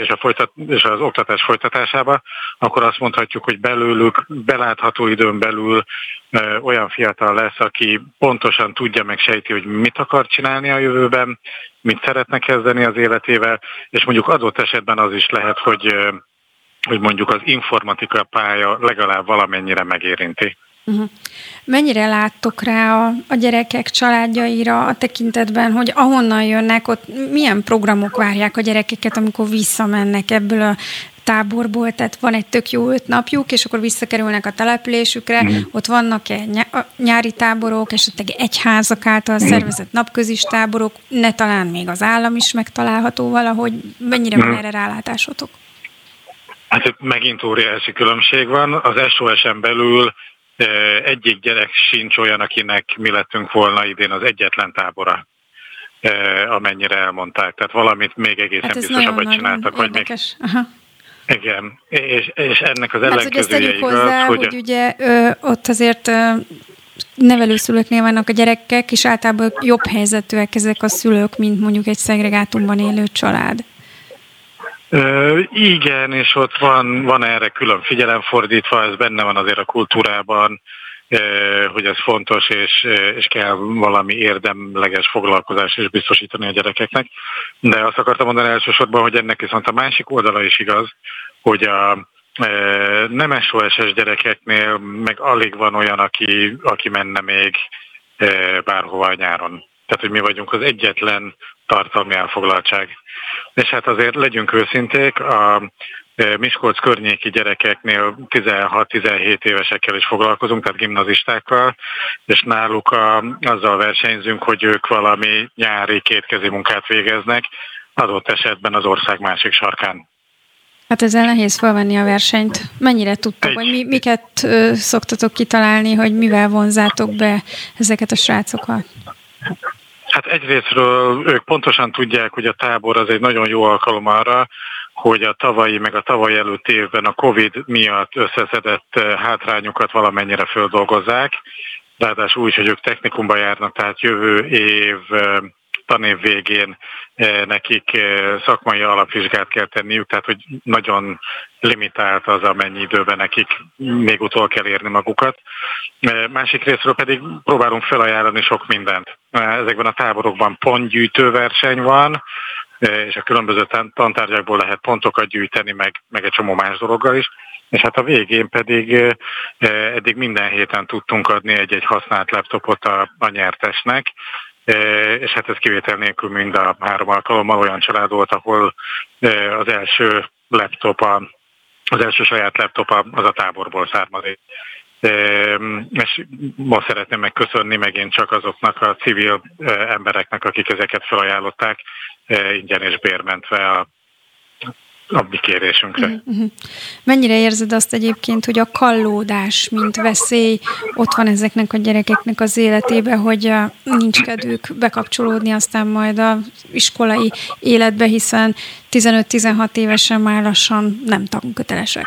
és, a folytat, és az oktatás folytatásába, akkor azt mondhatjuk, hogy belőlük belátható időn belül olyan fiatal lesz, aki pontosan tudja, meg sejti, hogy mit akar csinálni a jövőben, mit szeretne kezdeni az életével, és mondjuk adott esetben az is lehet, hogy hogy mondjuk az informatika pálya legalább valamennyire megérinti. Uh-huh. Mennyire láttok rá a, a gyerekek családjaira a tekintetben, hogy ahonnan jönnek, ott milyen programok várják a gyerekeket, amikor visszamennek ebből a táborból, tehát van egy tök jó öt napjuk, és akkor visszakerülnek a településükre, mm. ott vannak-e nyári táborok, esetleg egyházak által mm. szervezett napközis táborok, ne talán még az állam is megtalálható valahogy, mennyire mm. van erre rálátásotok? Hát megint óriási különbség van. Az SOS-en belül egyik gyerek sincs olyan, akinek mi lettünk volna idén az egyetlen tábora amennyire elmondták. Tehát valamit még egészen hát biztosabbat csináltak. Vagy még... Aha. Igen, és, és ennek az ellenkezője igaz, hozzá, hogy... hogy ugye ö, ott azért ö, nevelőszülőknél vannak a gyerekek, és általában jobb helyzetűek ezek a szülők, mint mondjuk egy szegregátumban élő család. Igen, és ott van, van erre külön figyelem fordítva, ez benne van azért a kultúrában, hogy ez fontos, és, és kell valami érdemleges foglalkozás is biztosítani a gyerekeknek. De azt akartam mondani elsősorban, hogy ennek viszont a másik oldala is igaz, hogy a nem SOS-es gyerekeknél meg alig van olyan, aki, aki menne még bárhova nyáron. Tehát, hogy mi vagyunk az egyetlen tartalmi elfoglaltság. És hát azért legyünk őszinték, a Miskolc környéki gyerekeknél 16-17 évesekkel is foglalkozunk, tehát gimnazistákkal, és náluk a, azzal versenyzünk, hogy ők valami nyári kétkezi munkát végeznek, adott esetben az ország másik sarkán. Hát ezzel nehéz felvenni a versenyt. Mennyire tudtok, vagy mi, miket ö, szoktatok kitalálni, hogy mivel vonzátok be ezeket a srácokat? Hát egyrésztről ők pontosan tudják, hogy a tábor az egy nagyon jó alkalom arra, hogy a tavalyi meg a tavaly előtt évben a Covid miatt összeszedett eh, hátrányokat valamennyire földolgozzák, ráadásul úgy, hogy ők technikumba járnak, tehát jövő év eh, tanév végén eh, nekik szakmai alapvizsgát kell tenniük, tehát hogy nagyon limitált az, amennyi időben nekik még utol kell érni magukat. Másik részről pedig próbálunk felajánlani sok mindent. Ezekben a táborokban pontgyűjtő verseny van, és a különböző tantárgyakból lehet pontokat gyűjteni, meg, meg egy csomó más dologgal is. És hát a végén pedig eddig minden héten tudtunk adni egy-egy használt laptopot a, a nyertesnek, és hát ez kivétel nélkül mind a három alkalommal olyan család volt, ahol az első laptop, az első saját laptop az a táborból származik. És most szeretném megköszönni megint csak azoknak a civil embereknek, akik ezeket felajánlották, ingyen és bérmentve a a mi kérésünkre. Uh-huh. Mennyire érzed azt egyébként, hogy a kallódás, mint veszély ott van ezeknek a gyerekeknek az életébe, hogy nincs kedvük bekapcsolódni aztán majd az iskolai életbe, hiszen 15-16 évesen már lassan nem tankötelesek.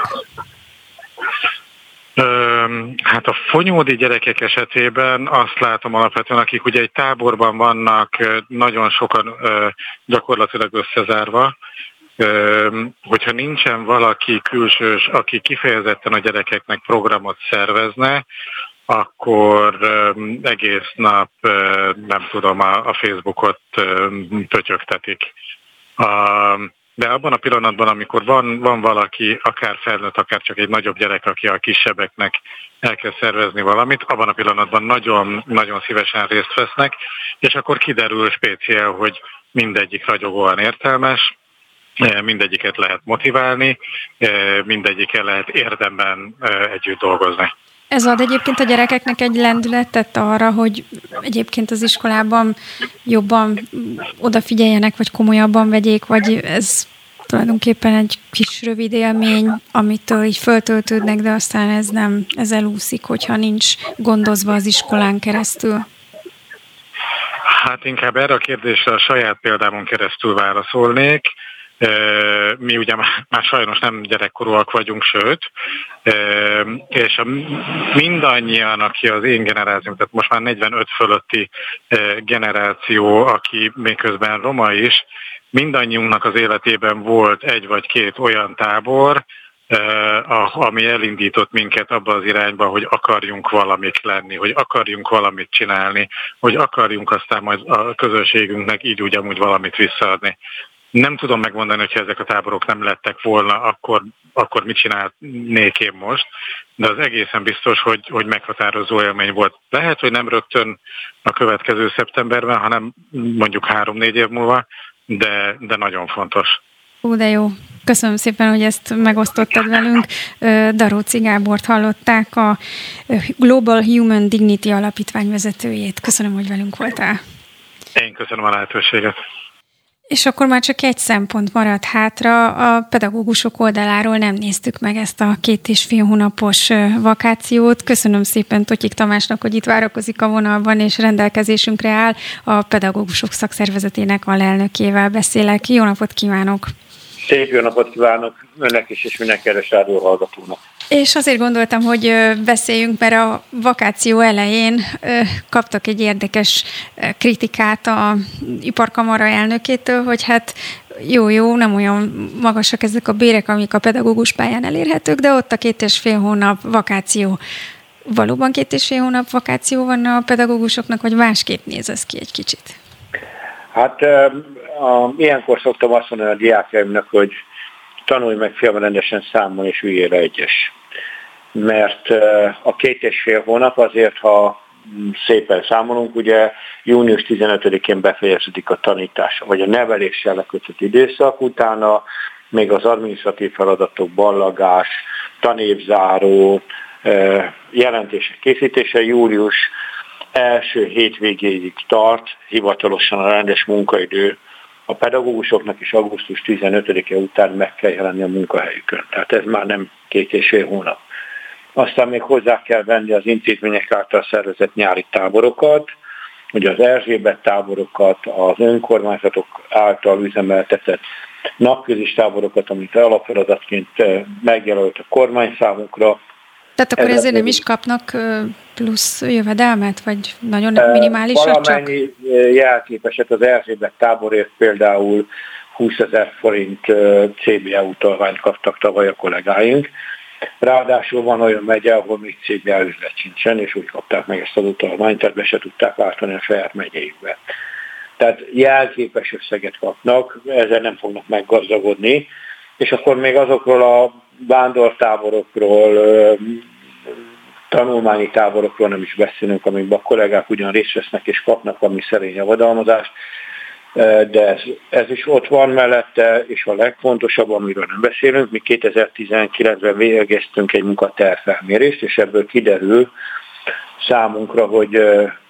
Hát a fonyódi gyerekek esetében azt látom alapvetően, akik ugye egy táborban vannak, nagyon sokan gyakorlatilag összezárva, hogyha nincsen valaki külsős, aki kifejezetten a gyerekeknek programot szervezne, akkor egész nap, nem tudom, a Facebookot pötyögtetik. De abban a pillanatban, amikor van, van valaki, akár felnőtt, akár csak egy nagyobb gyerek, aki a kisebbeknek el kell szervezni valamit, abban a pillanatban nagyon, nagyon szívesen részt vesznek, és akkor kiderül speciál, hogy mindegyik ragyogóan értelmes, mindegyiket lehet motiválni, mindegyikkel lehet érdemben együtt dolgozni. Ez ad egyébként a gyerekeknek egy lendületet arra, hogy egyébként az iskolában jobban odafigyeljenek, vagy komolyabban vegyék, vagy ez tulajdonképpen egy kis kis rövid élmény, amitől így föltöltődnek, de aztán ez nem, ez elúszik, hogyha nincs gondozva az iskolán keresztül? Hát inkább erre a kérdésre a saját példámon keresztül válaszolnék. Mi ugye már sajnos nem gyerekkorúak vagyunk, sőt, és a mindannyian, aki az én generációm, tehát most már 45 fölötti generáció, aki még közben roma is, mindannyiunknak az életében volt egy vagy két olyan tábor, ami elindított minket abba az irányba, hogy akarjunk valamit lenni, hogy akarjunk valamit csinálni, hogy akarjunk aztán majd a közösségünknek így úgy valamit visszaadni. Nem tudom megmondani, hogyha ezek a táborok nem lettek volna, akkor, akkor mit csinálnék én most, de az egészen biztos, hogy, hogy meghatározó élmény volt. Lehet, hogy nem rögtön a következő szeptemberben, hanem mondjuk három-négy év múlva, de, de nagyon fontos. Ó, de jó. Köszönöm szépen, hogy ezt megosztottad velünk. Daróci Gábort hallották, a Global Human Dignity alapítvány vezetőjét. Köszönöm, hogy velünk voltál. Én köszönöm a lehetőséget. És akkor már csak egy szempont maradt hátra. A pedagógusok oldaláról nem néztük meg ezt a két és fél hónapos vakációt. Köszönöm szépen Totyik Tamásnak, hogy itt várakozik a vonalban, és rendelkezésünkre áll. A pedagógusok szakszervezetének a lelnökével beszélek. Jó napot kívánok! Szép jó napot kívánok önnek is, és minden kedves hallgatónak. És azért gondoltam, hogy beszéljünk, mert a vakáció elején kaptak egy érdekes kritikát a iparkamara elnökétől, hogy hát jó-jó, nem olyan magasak ezek a bérek, amik a pedagógus pályán elérhetők, de ott a két és fél hónap vakáció. Valóban két és fél hónap vakáció van a pedagógusoknak, vagy másképp néz ez ki egy kicsit? Hát a, ilyenkor szoktam azt mondani a diákjaimnak, hogy tanulj meg félrendesen számolni és üljél egyes. Mert a két és fél hónap azért, ha szépen számolunk, ugye június 15-én befejeződik a tanítás, vagy a neveléssel lekötött időszak, utána még az administratív feladatok, ballagás, tanévzáró, jelentések készítése július első hétvégéig tart, hivatalosan a rendes munkaidő a pedagógusoknak is augusztus 15-e után meg kell jelenni a munkahelyükön. Tehát ez már nem két és fél hónap. Aztán még hozzá kell venni az intézmények által szervezett nyári táborokat, hogy az Erzsébet táborokat, az önkormányzatok által üzemeltetett napközis táborokat, amit alapfeladatként megjelölt a kormány számunkra. Tehát akkor ezért nem is kapnak plusz jövedelmet, vagy nagyon minimálisat csak? Valamennyi jelképeset az Erzsébet táborért például 20 ezer forint CBA utalványt kaptak tavaly a kollégáink, Ráadásul van olyan megye, ahol még cégbe üzlet sincsen, és úgy kapták meg ezt az utalmányt, tehát be se tudták váltani a saját megyéjükbe. Tehát jelképes összeget kapnak, ezzel nem fognak meggazdagodni, és akkor még azokról a vándortáborokról, tanulmányi táborokról nem is beszélünk, amikben a kollégák ugyan részt vesznek és kapnak valami szerény javadalmazást, de ez, ez is ott van mellette, és a legfontosabb, amiről nem beszélünk, mi 2019-ben végeztünk egy munkatervfelmérést, és ebből kiderül számunkra, hogy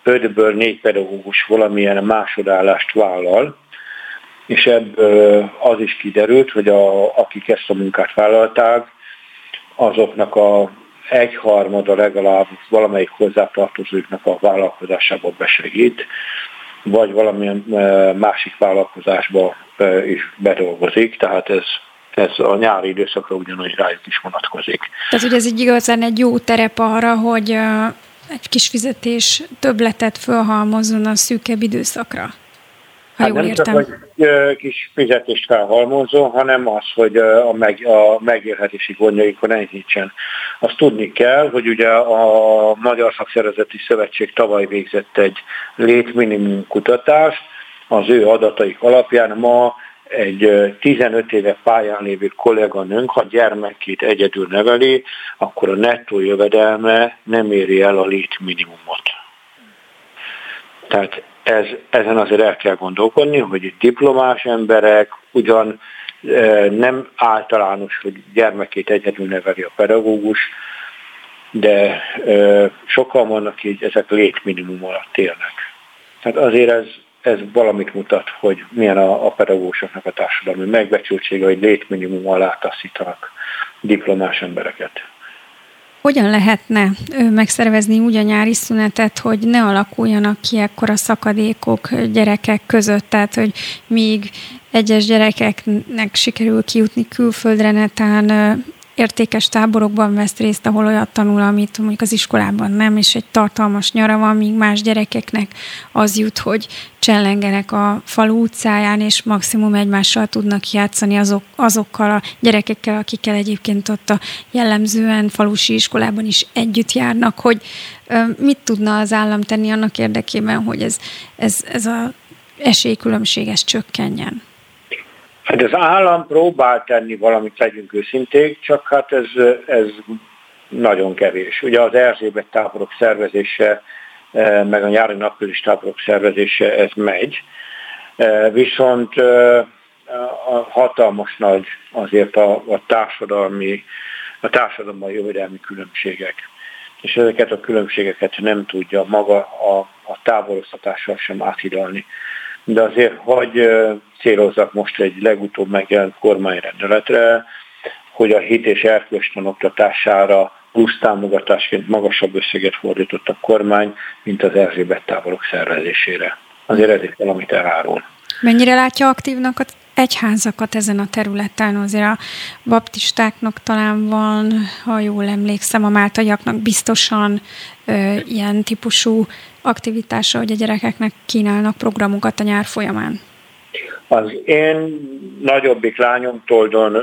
ötből négy pedagógus valamilyen másodállást vállal, és ebből az is kiderült, hogy a, akik ezt a munkát vállalták, azoknak a egyharmada legalább valamelyik hozzátartozóknak a vállalkozásában besegít, vagy valamilyen másik vállalkozásba is bedolgozik, tehát ez ez a nyári időszakra ugyanúgy rájuk is vonatkozik. Tehát, hogy ez egy igazán egy jó terep arra, hogy egy kis fizetés többletet fölhalmozzon a szűkebb időszakra? Hát nem értem. csak, hogy kis fizetést felhalmozzon, hanem az, hogy a, meg, a megélhetési gondjainkon enyhítsen. Azt tudni kell, hogy ugye a Magyar Szakszervezeti Szövetség tavaly végzett egy létminimum kutatást, az ő adataik alapján ma egy 15 éve pályán lévő kolléganőnk, ha gyermekét egyedül neveli, akkor a nettó jövedelme nem éri el a létminimumot. Tehát ez, ezen azért el kell gondolkodni, hogy diplomás emberek ugyan e, nem általános, hogy gyermekét egyedül neveli a pedagógus, de e, sokan vannak így, ezek létminimum alatt élnek. Tehát azért ez, ez valamit mutat, hogy milyen a, a pedagógusoknak a társadalmi megbecsültsége, hogy létminimum alá taszítanak diplomás embereket. Hogyan lehetne megszervezni úgy a nyári szünetet, hogy ne alakuljanak ki ekkora szakadékok gyerekek között, tehát hogy míg egyes gyerekeknek sikerül kijutni külföldre, netán értékes táborokban vesz részt, ahol olyat tanul, amit mondjuk az iskolában nem, és egy tartalmas nyara van, míg más gyerekeknek az jut, hogy csellengenek a falu utcáján, és maximum egymással tudnak játszani azok, azokkal a gyerekekkel, akikkel egyébként ott a jellemzően falusi iskolában is együtt járnak, hogy mit tudna az állam tenni annak érdekében, hogy ez, ez, ez a esélykülönbség ez csökkenjen? Hát az állam próbál tenni valamit, legyünk őszinték, csak hát ez, ez nagyon kevés. Ugye az Erzsébet táborok szervezése, e, meg a nyári napkölis táborok szervezése, ez megy. E, viszont e, hatalmas nagy azért a, a társadalmi, a társadalmi jövedelmi különbségek. És ezeket a különbségeket nem tudja maga a, a távoloztatással sem áthidalni de azért hogy célozzak most egy legutóbb megjelent kormányrendeletre, hogy a hit és erkölcstan oktatására plusz támogatásként magasabb összeget fordított a kormány, mint az Erzsébet táborok szervezésére. Azért ez itt valamit elárul. Mennyire látja aktívnak az egyházakat ezen a területen? Azért a baptistáknak talán van, ha jól emlékszem, a máltaiaknak biztosan ö, ilyen típusú aktivitása, hogy a gyerekeknek kínálnak programokat a nyár folyamán? Az én nagyobbik lányom Toldon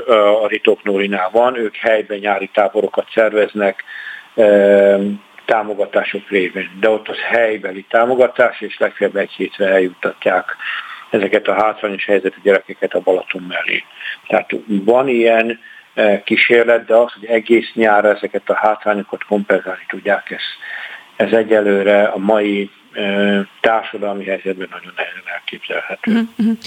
a Ritok Nórinál van, ők helyben nyári táborokat szerveznek, támogatások révén. De ott az helybeli támogatás, és legfeljebb egy hétre eljuttatják ezeket a hátrányos helyzetű gyerekeket a Balaton mellé. Tehát van ilyen kísérlet, de az, hogy egész nyára ezeket a hátrányokat kompenzálni tudják, ezt ez egyelőre a mai társadalmi helyzetben nagyon nehezen elképzelhető. Uh-huh.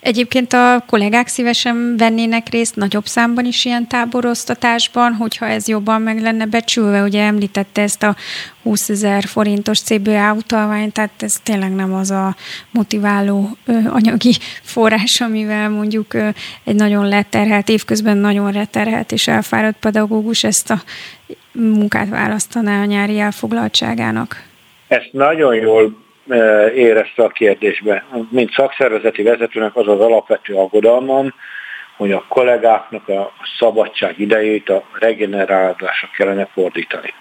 Egyébként a kollégák szívesen vennének részt nagyobb számban is ilyen táboroztatásban, hogyha ez jobban meg lenne becsülve. Ugye említette ezt a 20 ezer forintos CBA utalványt, tehát ez tényleg nem az a motiváló anyagi forrás, amivel mondjuk egy nagyon leterhelt, évközben nagyon leterhelt és elfáradt pedagógus ezt a munkát választaná a nyári elfoglaltságának? Ezt nagyon jól e, érezte a kérdésbe. Mint szakszervezeti vezetőnek az az alapvető aggodalmam, hogy a kollégáknak a szabadság idejét a regenerálásra kellene fordítani.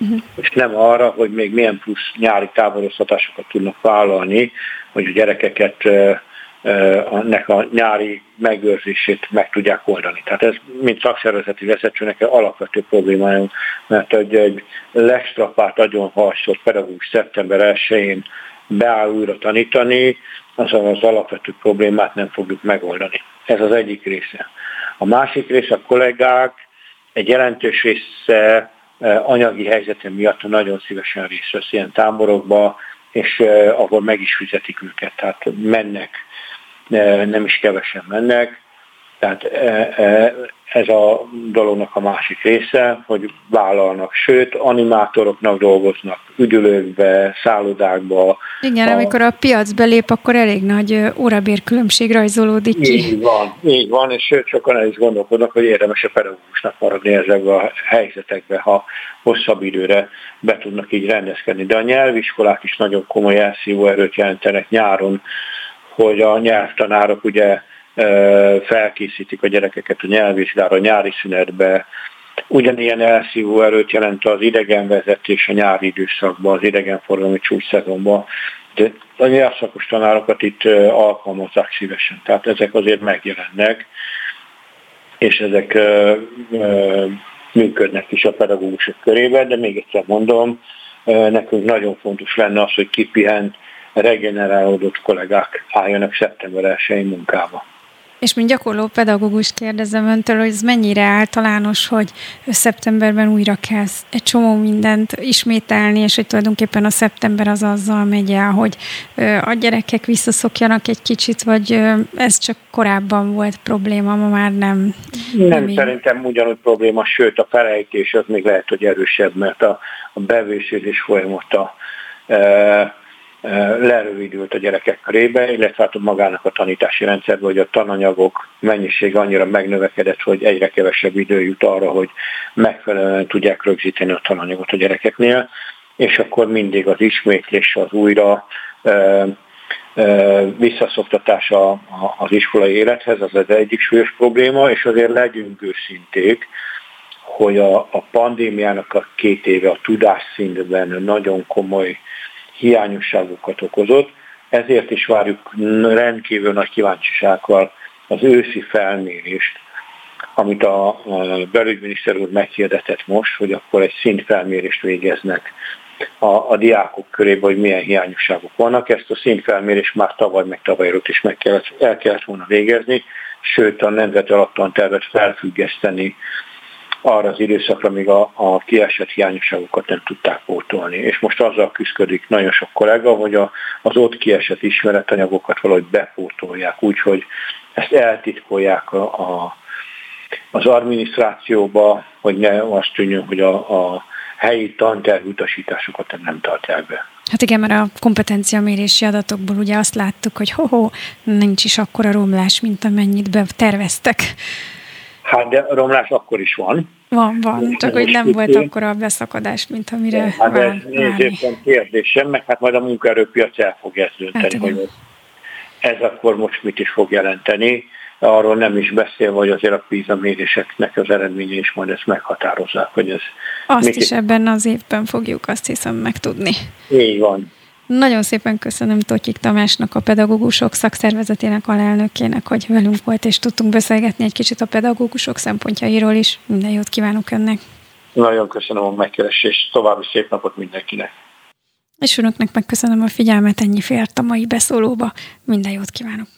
Uh-huh. És nem arra, hogy még milyen plusz nyári távoloztatásokat tudnak vállalni, hogy a gyerekeket ennek a nyári megőrzését meg tudják oldani. Tehát ez, mint szakszervezeti vezetőnek alapvető problémája, mert egy, egy legstrapált, nagyon harsott pedagógus szeptember 1-én beáll újra tanítani, azon az alapvető problémát nem fogjuk megoldani. Ez az egyik része. A másik része a kollégák egy jelentős része anyagi helyzete miatt nagyon szívesen részt vesz ilyen táborokba, és ahol meg is fizetik őket, tehát mennek nem is kevesen mennek. Tehát e, e, ez a dolognak a másik része, hogy vállalnak, sőt, animátoroknak dolgoznak, üdülőkbe, szállodákba. Igen, a... amikor a piac belép, akkor elég nagy órabér különbség rajzolódik ki. Így van, így van, és sőt, sokan el is gondolkodnak, hogy érdemes a pedagógusnak maradni ezekbe a helyzetekbe, ha hosszabb időre be tudnak így rendezkedni. De a nyelviskolák is nagyon komoly elszívó erőt jelentenek nyáron, hogy a nyelvtanárok ugye felkészítik a gyerekeket a nyelvvizsgára, a nyári szünetbe, Ugyanilyen elszívó erőt jelent az idegenvezetés a nyári időszakban, az idegenforgalmi csúcsszezonban, de a nyelvszakos tanárokat itt alkalmazzák szívesen. Tehát ezek azért megjelennek, és ezek működnek is a pedagógusok körében, de még egyszer mondom, nekünk nagyon fontos lenne az, hogy kipihent regenerálódott kollégák álljanak szeptember 1 munkába. És mint gyakorló pedagógus kérdezem öntől, hogy ez mennyire általános, hogy szeptemberben újra kell egy csomó mindent ismételni, és hogy tulajdonképpen a szeptember az azzal megy el, hogy a gyerekek visszaszokjanak egy kicsit, vagy ez csak korábban volt probléma, ma már nem? Nem, nem szerintem ugyanúgy probléma, sőt a felejtés az még lehet, hogy erősebb, mert a, a bevésődés folyamata lerövidült a gyerekek körébe, illetve hát magának a tanítási rendszerben, hogy a tananyagok mennyisége annyira megnövekedett, hogy egyre kevesebb idő jut arra, hogy megfelelően tudják rögzíteni a tananyagot a gyerekeknél, és akkor mindig az ismétlés, az újra visszaszoktatása az iskolai élethez, az az egyik súlyos probléma, és azért legyünk őszinték, hogy a, a pandémiának a két éve a tudásszintben nagyon komoly hiányosságokat okozott, ezért is várjuk rendkívül nagy kíváncsisággal az őszi felmérést, amit a belügyminiszter úr meghirdetett most, hogy akkor egy szintfelmérést végeznek a, a diákok körében, hogy milyen hiányosságok vannak. Ezt a szintfelmérést már tavaly, meg tavaly előtt is meg kellett, el kellett volna végezni, sőt a nemzeti alaptan tervet felfüggeszteni arra az időszakra, amíg a, a kiesett hiányosságokat nem tudták pótolni. És most azzal küzdik nagyon sok kollega, hogy a, az ott kiesett ismeretanyagokat valahogy bepótolják, úgyhogy ezt eltitkolják a, a, az adminisztrációba, hogy ne azt tűnjön, hogy a, a helyi tantervutasításokat nem tartják be. Hát igen, mert a kompetenciamérési adatokból ugye azt láttuk, hogy ho-ho, nincs is akkora romlás, mint amennyit beterveztek. Hát de romlás akkor is van. Van, van, csak hogy nem volt akkor a beszakadás, mint amire Hát ez nézőpont kérdésem, meg hát majd a munkaerőpiac el fogja ezt dönteni, hát hogy ez akkor most mit is fog jelenteni. Arról nem is beszél, hogy azért a PISA méréseknek az eredménye is majd ezt meghatározzák, hogy ez... Azt is ebben az évben fogjuk azt hiszem megtudni. Így van. Nagyon szépen köszönöm Totyik Tamásnak, a pedagógusok szakszervezetének alelnökének, hogy velünk volt, és tudtunk beszélgetni egy kicsit a pedagógusok szempontjairól is. Minden jót kívánok önnek! Nagyon köszönöm a megkeresést, további szép napot mindenkinek! És önöknek megköszönöm a figyelmet, ennyi fért a mai beszólóba. Minden jót kívánok!